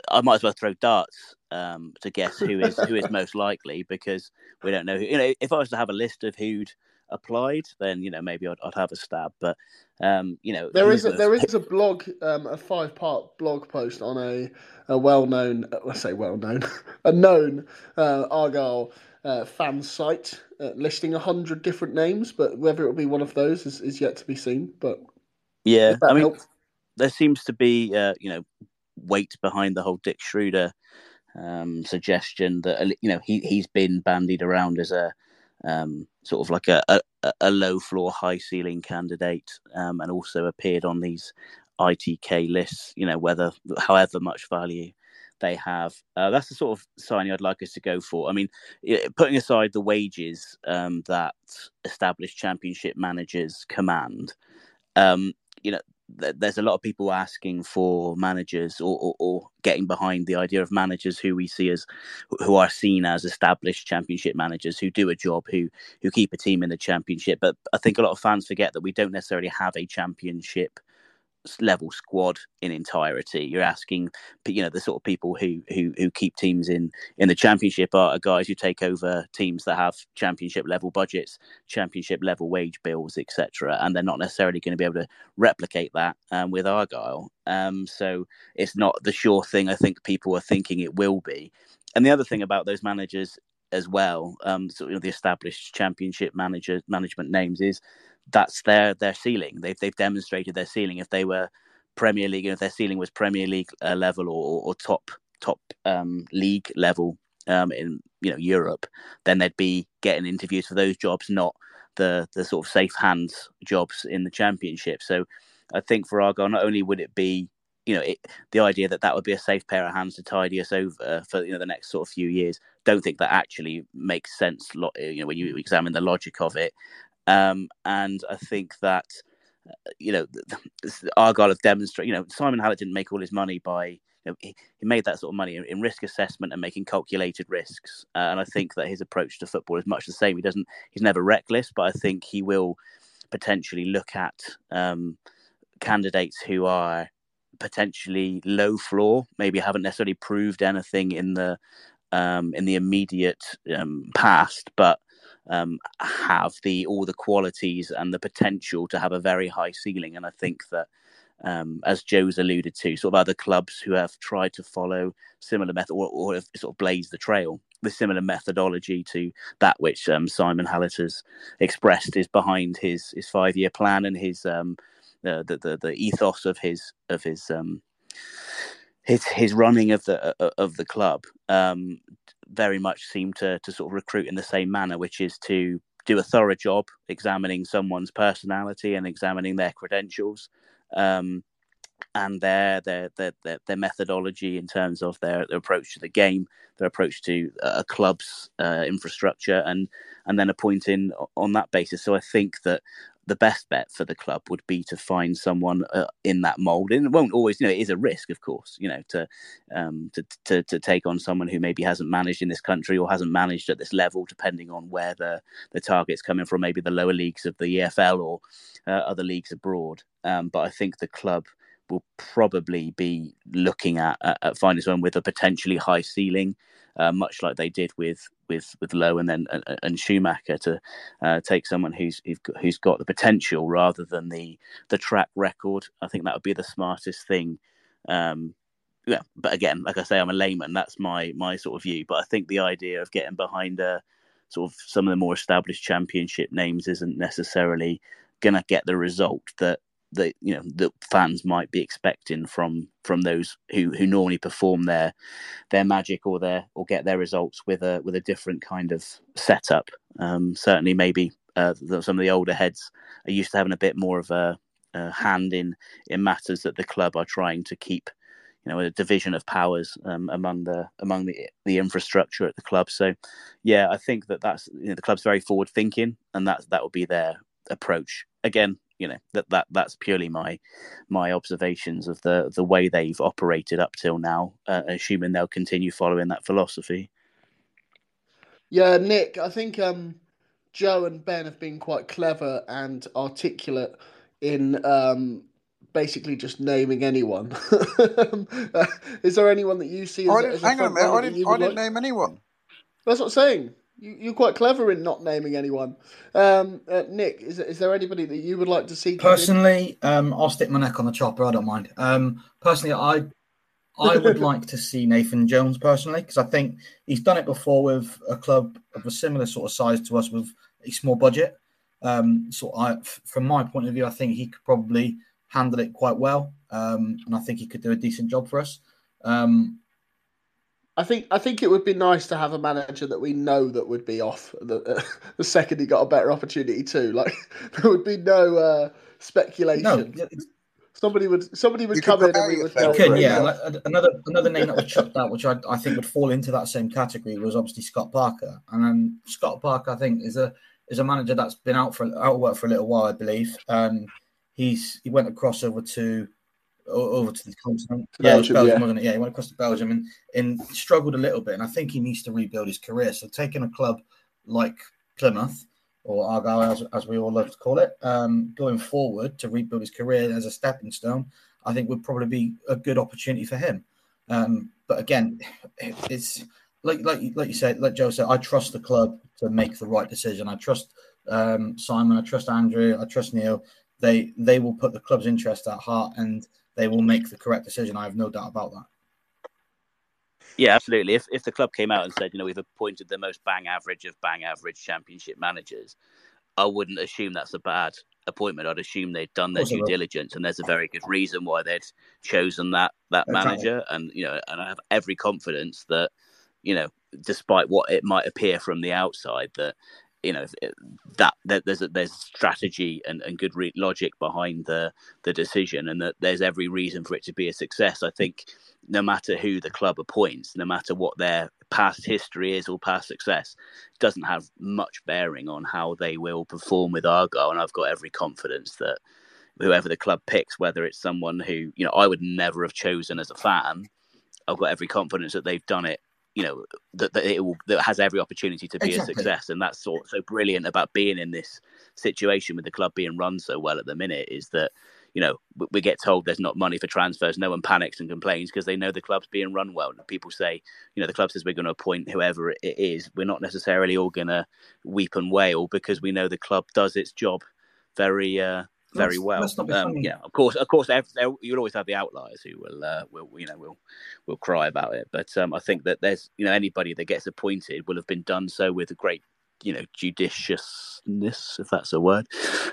I might as well throw darts um, to guess who is who is most likely because we don't know. Who, you know, if I was to have a list of who'd applied, then you know maybe I'd, I'd have a stab. But um, you know, there is a, there is a (laughs) blog, um, a five part blog post on a, a well known, let's say well known, (laughs) a known uh, Argyle uh, fan site uh, listing a hundred different names, but whether it will be one of those is, is yet to be seen. But Yeah, I mean, helps. there seems to be, uh, you know, weight behind the whole Dick Schreuder um, suggestion that uh, you know he he's been bandied around as a um, sort of like a, a, a low floor, high ceiling candidate, um, and also appeared on these ITK lists. You know, whether however much value they have, uh, that's the sort of signing I'd like us to go for. I mean, putting aside the wages um, that established championship managers command, um, you know, th- there's a lot of people asking for managers or, or, or getting behind the idea of managers who we see as who are seen as established championship managers who do a job who who keep a team in the championship but i think a lot of fans forget that we don't necessarily have a championship level squad in entirety. You're asking, you know, the sort of people who who who keep teams in in the championship are, are guys who take over teams that have championship level budgets, championship level wage bills, etc. And they're not necessarily going to be able to replicate that um, with Argyle. Um, so it's not the sure thing. I think people are thinking it will be. And the other thing about those managers as well, um, so you know, the established championship manager management names is that's their their ceiling. They've they've demonstrated their ceiling. If they were Premier League, and if their ceiling was Premier League uh, level or, or top top um, league level um, in you know Europe, then they'd be getting interviews for those jobs, not the the sort of safe hands jobs in the Championship. So I think for Argyle, not only would it be you know it, the idea that that would be a safe pair of hands to tidy us over for you know the next sort of few years. Don't think that actually makes sense. You know when you examine the logic of it, um, and I think that uh, you know Argyle have demonstrated. You know Simon Hallett didn't make all his money by you know, he, he made that sort of money in, in risk assessment and making calculated risks. Uh, and I think that his approach to football is much the same. He doesn't he's never reckless, but I think he will potentially look at um, candidates who are potentially low floor, maybe haven't necessarily proved anything in the um, in the immediate um, past, but um, have the all the qualities and the potential to have a very high ceiling. And I think that, um, as Joe's alluded to, sort of other clubs who have tried to follow similar method or, or have sort of blazed the trail with similar methodology to that which um, Simon Hallett has expressed is behind his his five year plan and his um, the, the the ethos of his of his um, his his running of the of the club um, very much seem to to sort of recruit in the same manner, which is to do a thorough job examining someone's personality and examining their credentials. Um, and their, their their their their methodology in terms of their, their approach to the game, their approach to a club's uh, infrastructure, and and then appointing on that basis. So I think that the best bet for the club would be to find someone uh, in that mold. And it won't always, you know, it is a risk, of course, you know, to um, to, to to take on someone who maybe hasn't managed in this country or hasn't managed at this level, depending on where the the target's coming from, maybe the lower leagues of the EFL or uh, other leagues abroad. Um, but I think the club will probably be looking at, at, at finding someone with a potentially high ceiling, uh, much like they did with with with Lowe and then and, and Schumacher to uh, take someone who's who's got the potential rather than the the track record. I think that would be the smartest thing. Um, yeah, but again, like I say, I'm a layman. That's my my sort of view. But I think the idea of getting behind a sort of some of the more established championship names isn't necessarily going to get the result that that you know that fans might be expecting from from those who who normally perform their their magic or their or get their results with a with a different kind of setup. Um, certainly, maybe uh, some of the older heads are used to having a bit more of a, a hand in in matters that the club are trying to keep you know a division of powers um, among the among the the infrastructure at the club. So, yeah, I think that that's you know the club's very forward thinking, and that that will be their approach. Again, you know that that that's purely my my observations of the the way they've operated up till now, uh, assuming they'll continue following that philosophy. Yeah, Nick, I think um, Joe and Ben have been quite clever and articulate in um, basically just naming anyone. (laughs) Is there anyone that you see? As, I didn't, hang on a minute. I didn't. I didn't like? name anyone. That's what I'm saying. You, are quite clever in not naming anyone. Um, uh, Nick, is, is there anybody that you would like to see? Personally, um, I'll stick my neck on the chopper. I don't mind. Um, personally, I I would (laughs) like to see Nathan Jones personally because I think he's done it before with a club of a similar sort of size to us with a small budget. Um, so I, from my point of view, I think he could probably handle it quite well, um, and I think he could do a decent job for us. Um, I think I think it would be nice to have a manager that we know that would be off the, uh, (laughs) the second he got a better opportunity too. Like (laughs) there would be no uh, speculation. No, somebody would somebody would you come in and we would. You could, yeah. Like, another another name that was chucked out, which I, I think would fall into that same category, was obviously Scott Parker. And then Scott Parker, I think, is a is a manager that's been out for out of work for a little while, I believe. Um, he's he went across over to over to the continent. Yeah, Belgium, Belgium yeah. wasn't it? Yeah, he went across to Belgium and, and struggled a little bit. And I think he needs to rebuild his career. So taking a club like Plymouth or Argyle, as, as we all love to call it, um, going forward to rebuild his career as a stepping stone, I think would probably be a good opportunity for him. Um, but again, (sighs) it's like like like you said, like Joe said, I trust the club to make the right decision. I trust um, Simon, I trust Andrew, I trust Neil. They they will put the club's interest at heart and they will make the correct decision. I have no doubt about that. Yeah, absolutely. If if the club came out and said, you know, we've appointed the most bang average of bang average championship managers, I wouldn't assume that's a bad appointment. I'd assume they'd done their due diligence, and there's a very good reason why they'd chosen that that manager. And you know, and I have every confidence that you know, despite what it might appear from the outside, that you know that, that there's a, there's strategy and, and good re- logic behind the the decision, and that there's every reason for it to be a success. I think no matter who the club appoints, no matter what their past history is or past success, doesn't have much bearing on how they will perform with Argyle. And I've got every confidence that whoever the club picks, whether it's someone who you know I would never have chosen as a fan, I've got every confidence that they've done it you know that, that it will that has every opportunity to be exactly. a success and that's so, so brilliant about being in this situation with the club being run so well at the minute is that you know we get told there's not money for transfers no one panics and complains because they know the club's being run well people say you know the club says we're going to appoint whoever it is we're not necessarily all going to weep and wail because we know the club does its job very uh, very well. Um, yeah, of course, of course, you'll always have the outliers who will, uh, will, you know, will, will cry about it. But um, I think that there's, you know, anybody that gets appointed will have been done so with a great, you know, judiciousness, if that's a word,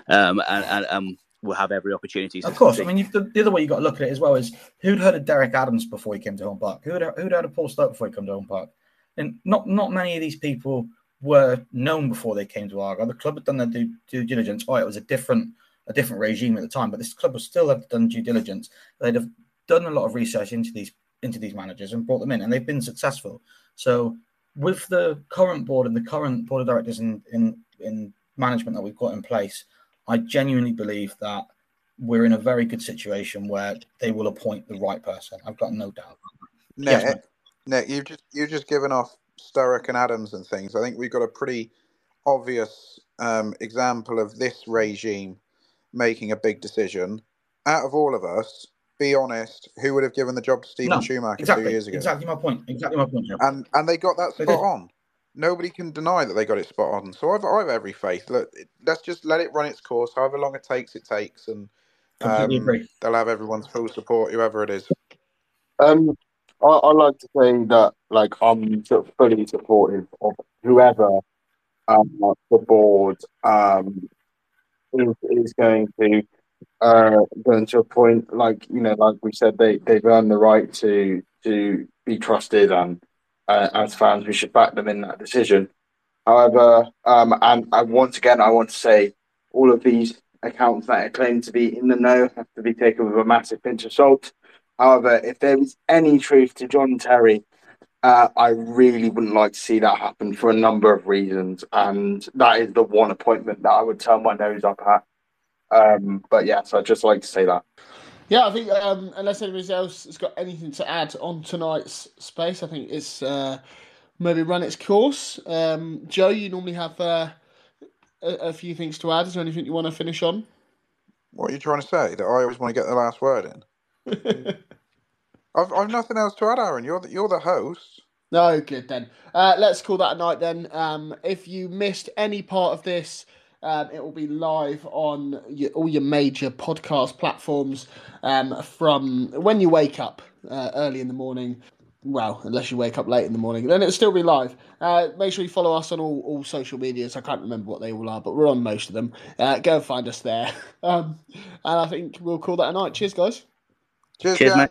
um, and, and um, will have every opportunity. Of course, I mean, the, the, other way you've got to look at it as well is who'd heard of Derek Adams before he came to Home Park? Who'd who'd heard of Paul Sturrock before he came to Home Park? And not not many of these people were known before they came to Argyle. The club had done their due, due diligence. Oh, it was a different a different regime at the time, but this club would still have done due diligence. They'd have done a lot of research into these into these managers and brought them in, and they've been successful. So with the current board and the current board of directors in in, in management that we've got in place, I genuinely believe that we're in a very good situation where they will appoint the right person. I've got no doubt. Nick, yes, Nick, you've just you've just given off Sturrock and Adams and things. I think we've got a pretty obvious um, example of this regime making a big decision. Out of all of us, be honest, who would have given the job to Steven no, Schumacher exactly, two years ago? Exactly my point. Exactly my point. And and they got that spot on. Nobody can deny that they got it spot on. So I've I've every faith. Look, let's just let it run its course, however long it takes. It takes, and um, they'll have everyone's full support, whoever it is. Um, I, I like to say that like I'm sort of fully supportive of whoever um, the board um, is, is going to uh, going to a point like you know, like we said, they they've earned the right to to be trusted, and uh, as fans, we should back them in that decision. However, um, and, and once again, I want to say all of these accounts that are claimed to be in the know have to be taken with a massive pinch of salt. However, if there was any truth to John Terry, uh, I really wouldn't like to see that happen for a number of reasons, and that is the one appointment that I would turn my nose up at. Um, but yes, I'd just like to say that. Yeah, I think um, unless anybody else has got anything to add on tonight's space, I think it's uh, maybe run its course. Um, Joe, you normally have uh, a, a, few things to add. Is there anything you want to finish on? What are you trying to say? That I always want to get the last word in? (laughs) I've, I've nothing else to add, Aaron. You're the, you're the host. No, good then. Uh, let's call that a night then. Um, if you missed any part of this, um, it will be live on your, all your major podcast platforms um, from when you wake up uh, early in the morning. Well, unless you wake up late in the morning, then it'll still be live. Uh, make sure you follow us on all, all social medias. I can't remember what they all are, but we're on most of them. Uh, go and find us there. (laughs) Um, and I think we'll call that a night. Cheers, guys. Cheers, Cheers mate.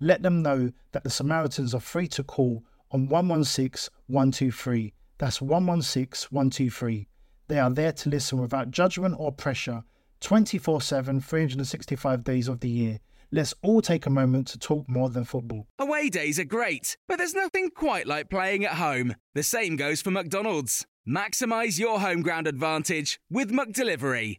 let them know that the Samaritans are free to call on 116 123. That's 116 123. They are there to listen without judgment or pressure 24 7, 365 days of the year. Let's all take a moment to talk more than football. Away days are great, but there's nothing quite like playing at home. The same goes for McDonald's. Maximize your home ground advantage with McDelivery.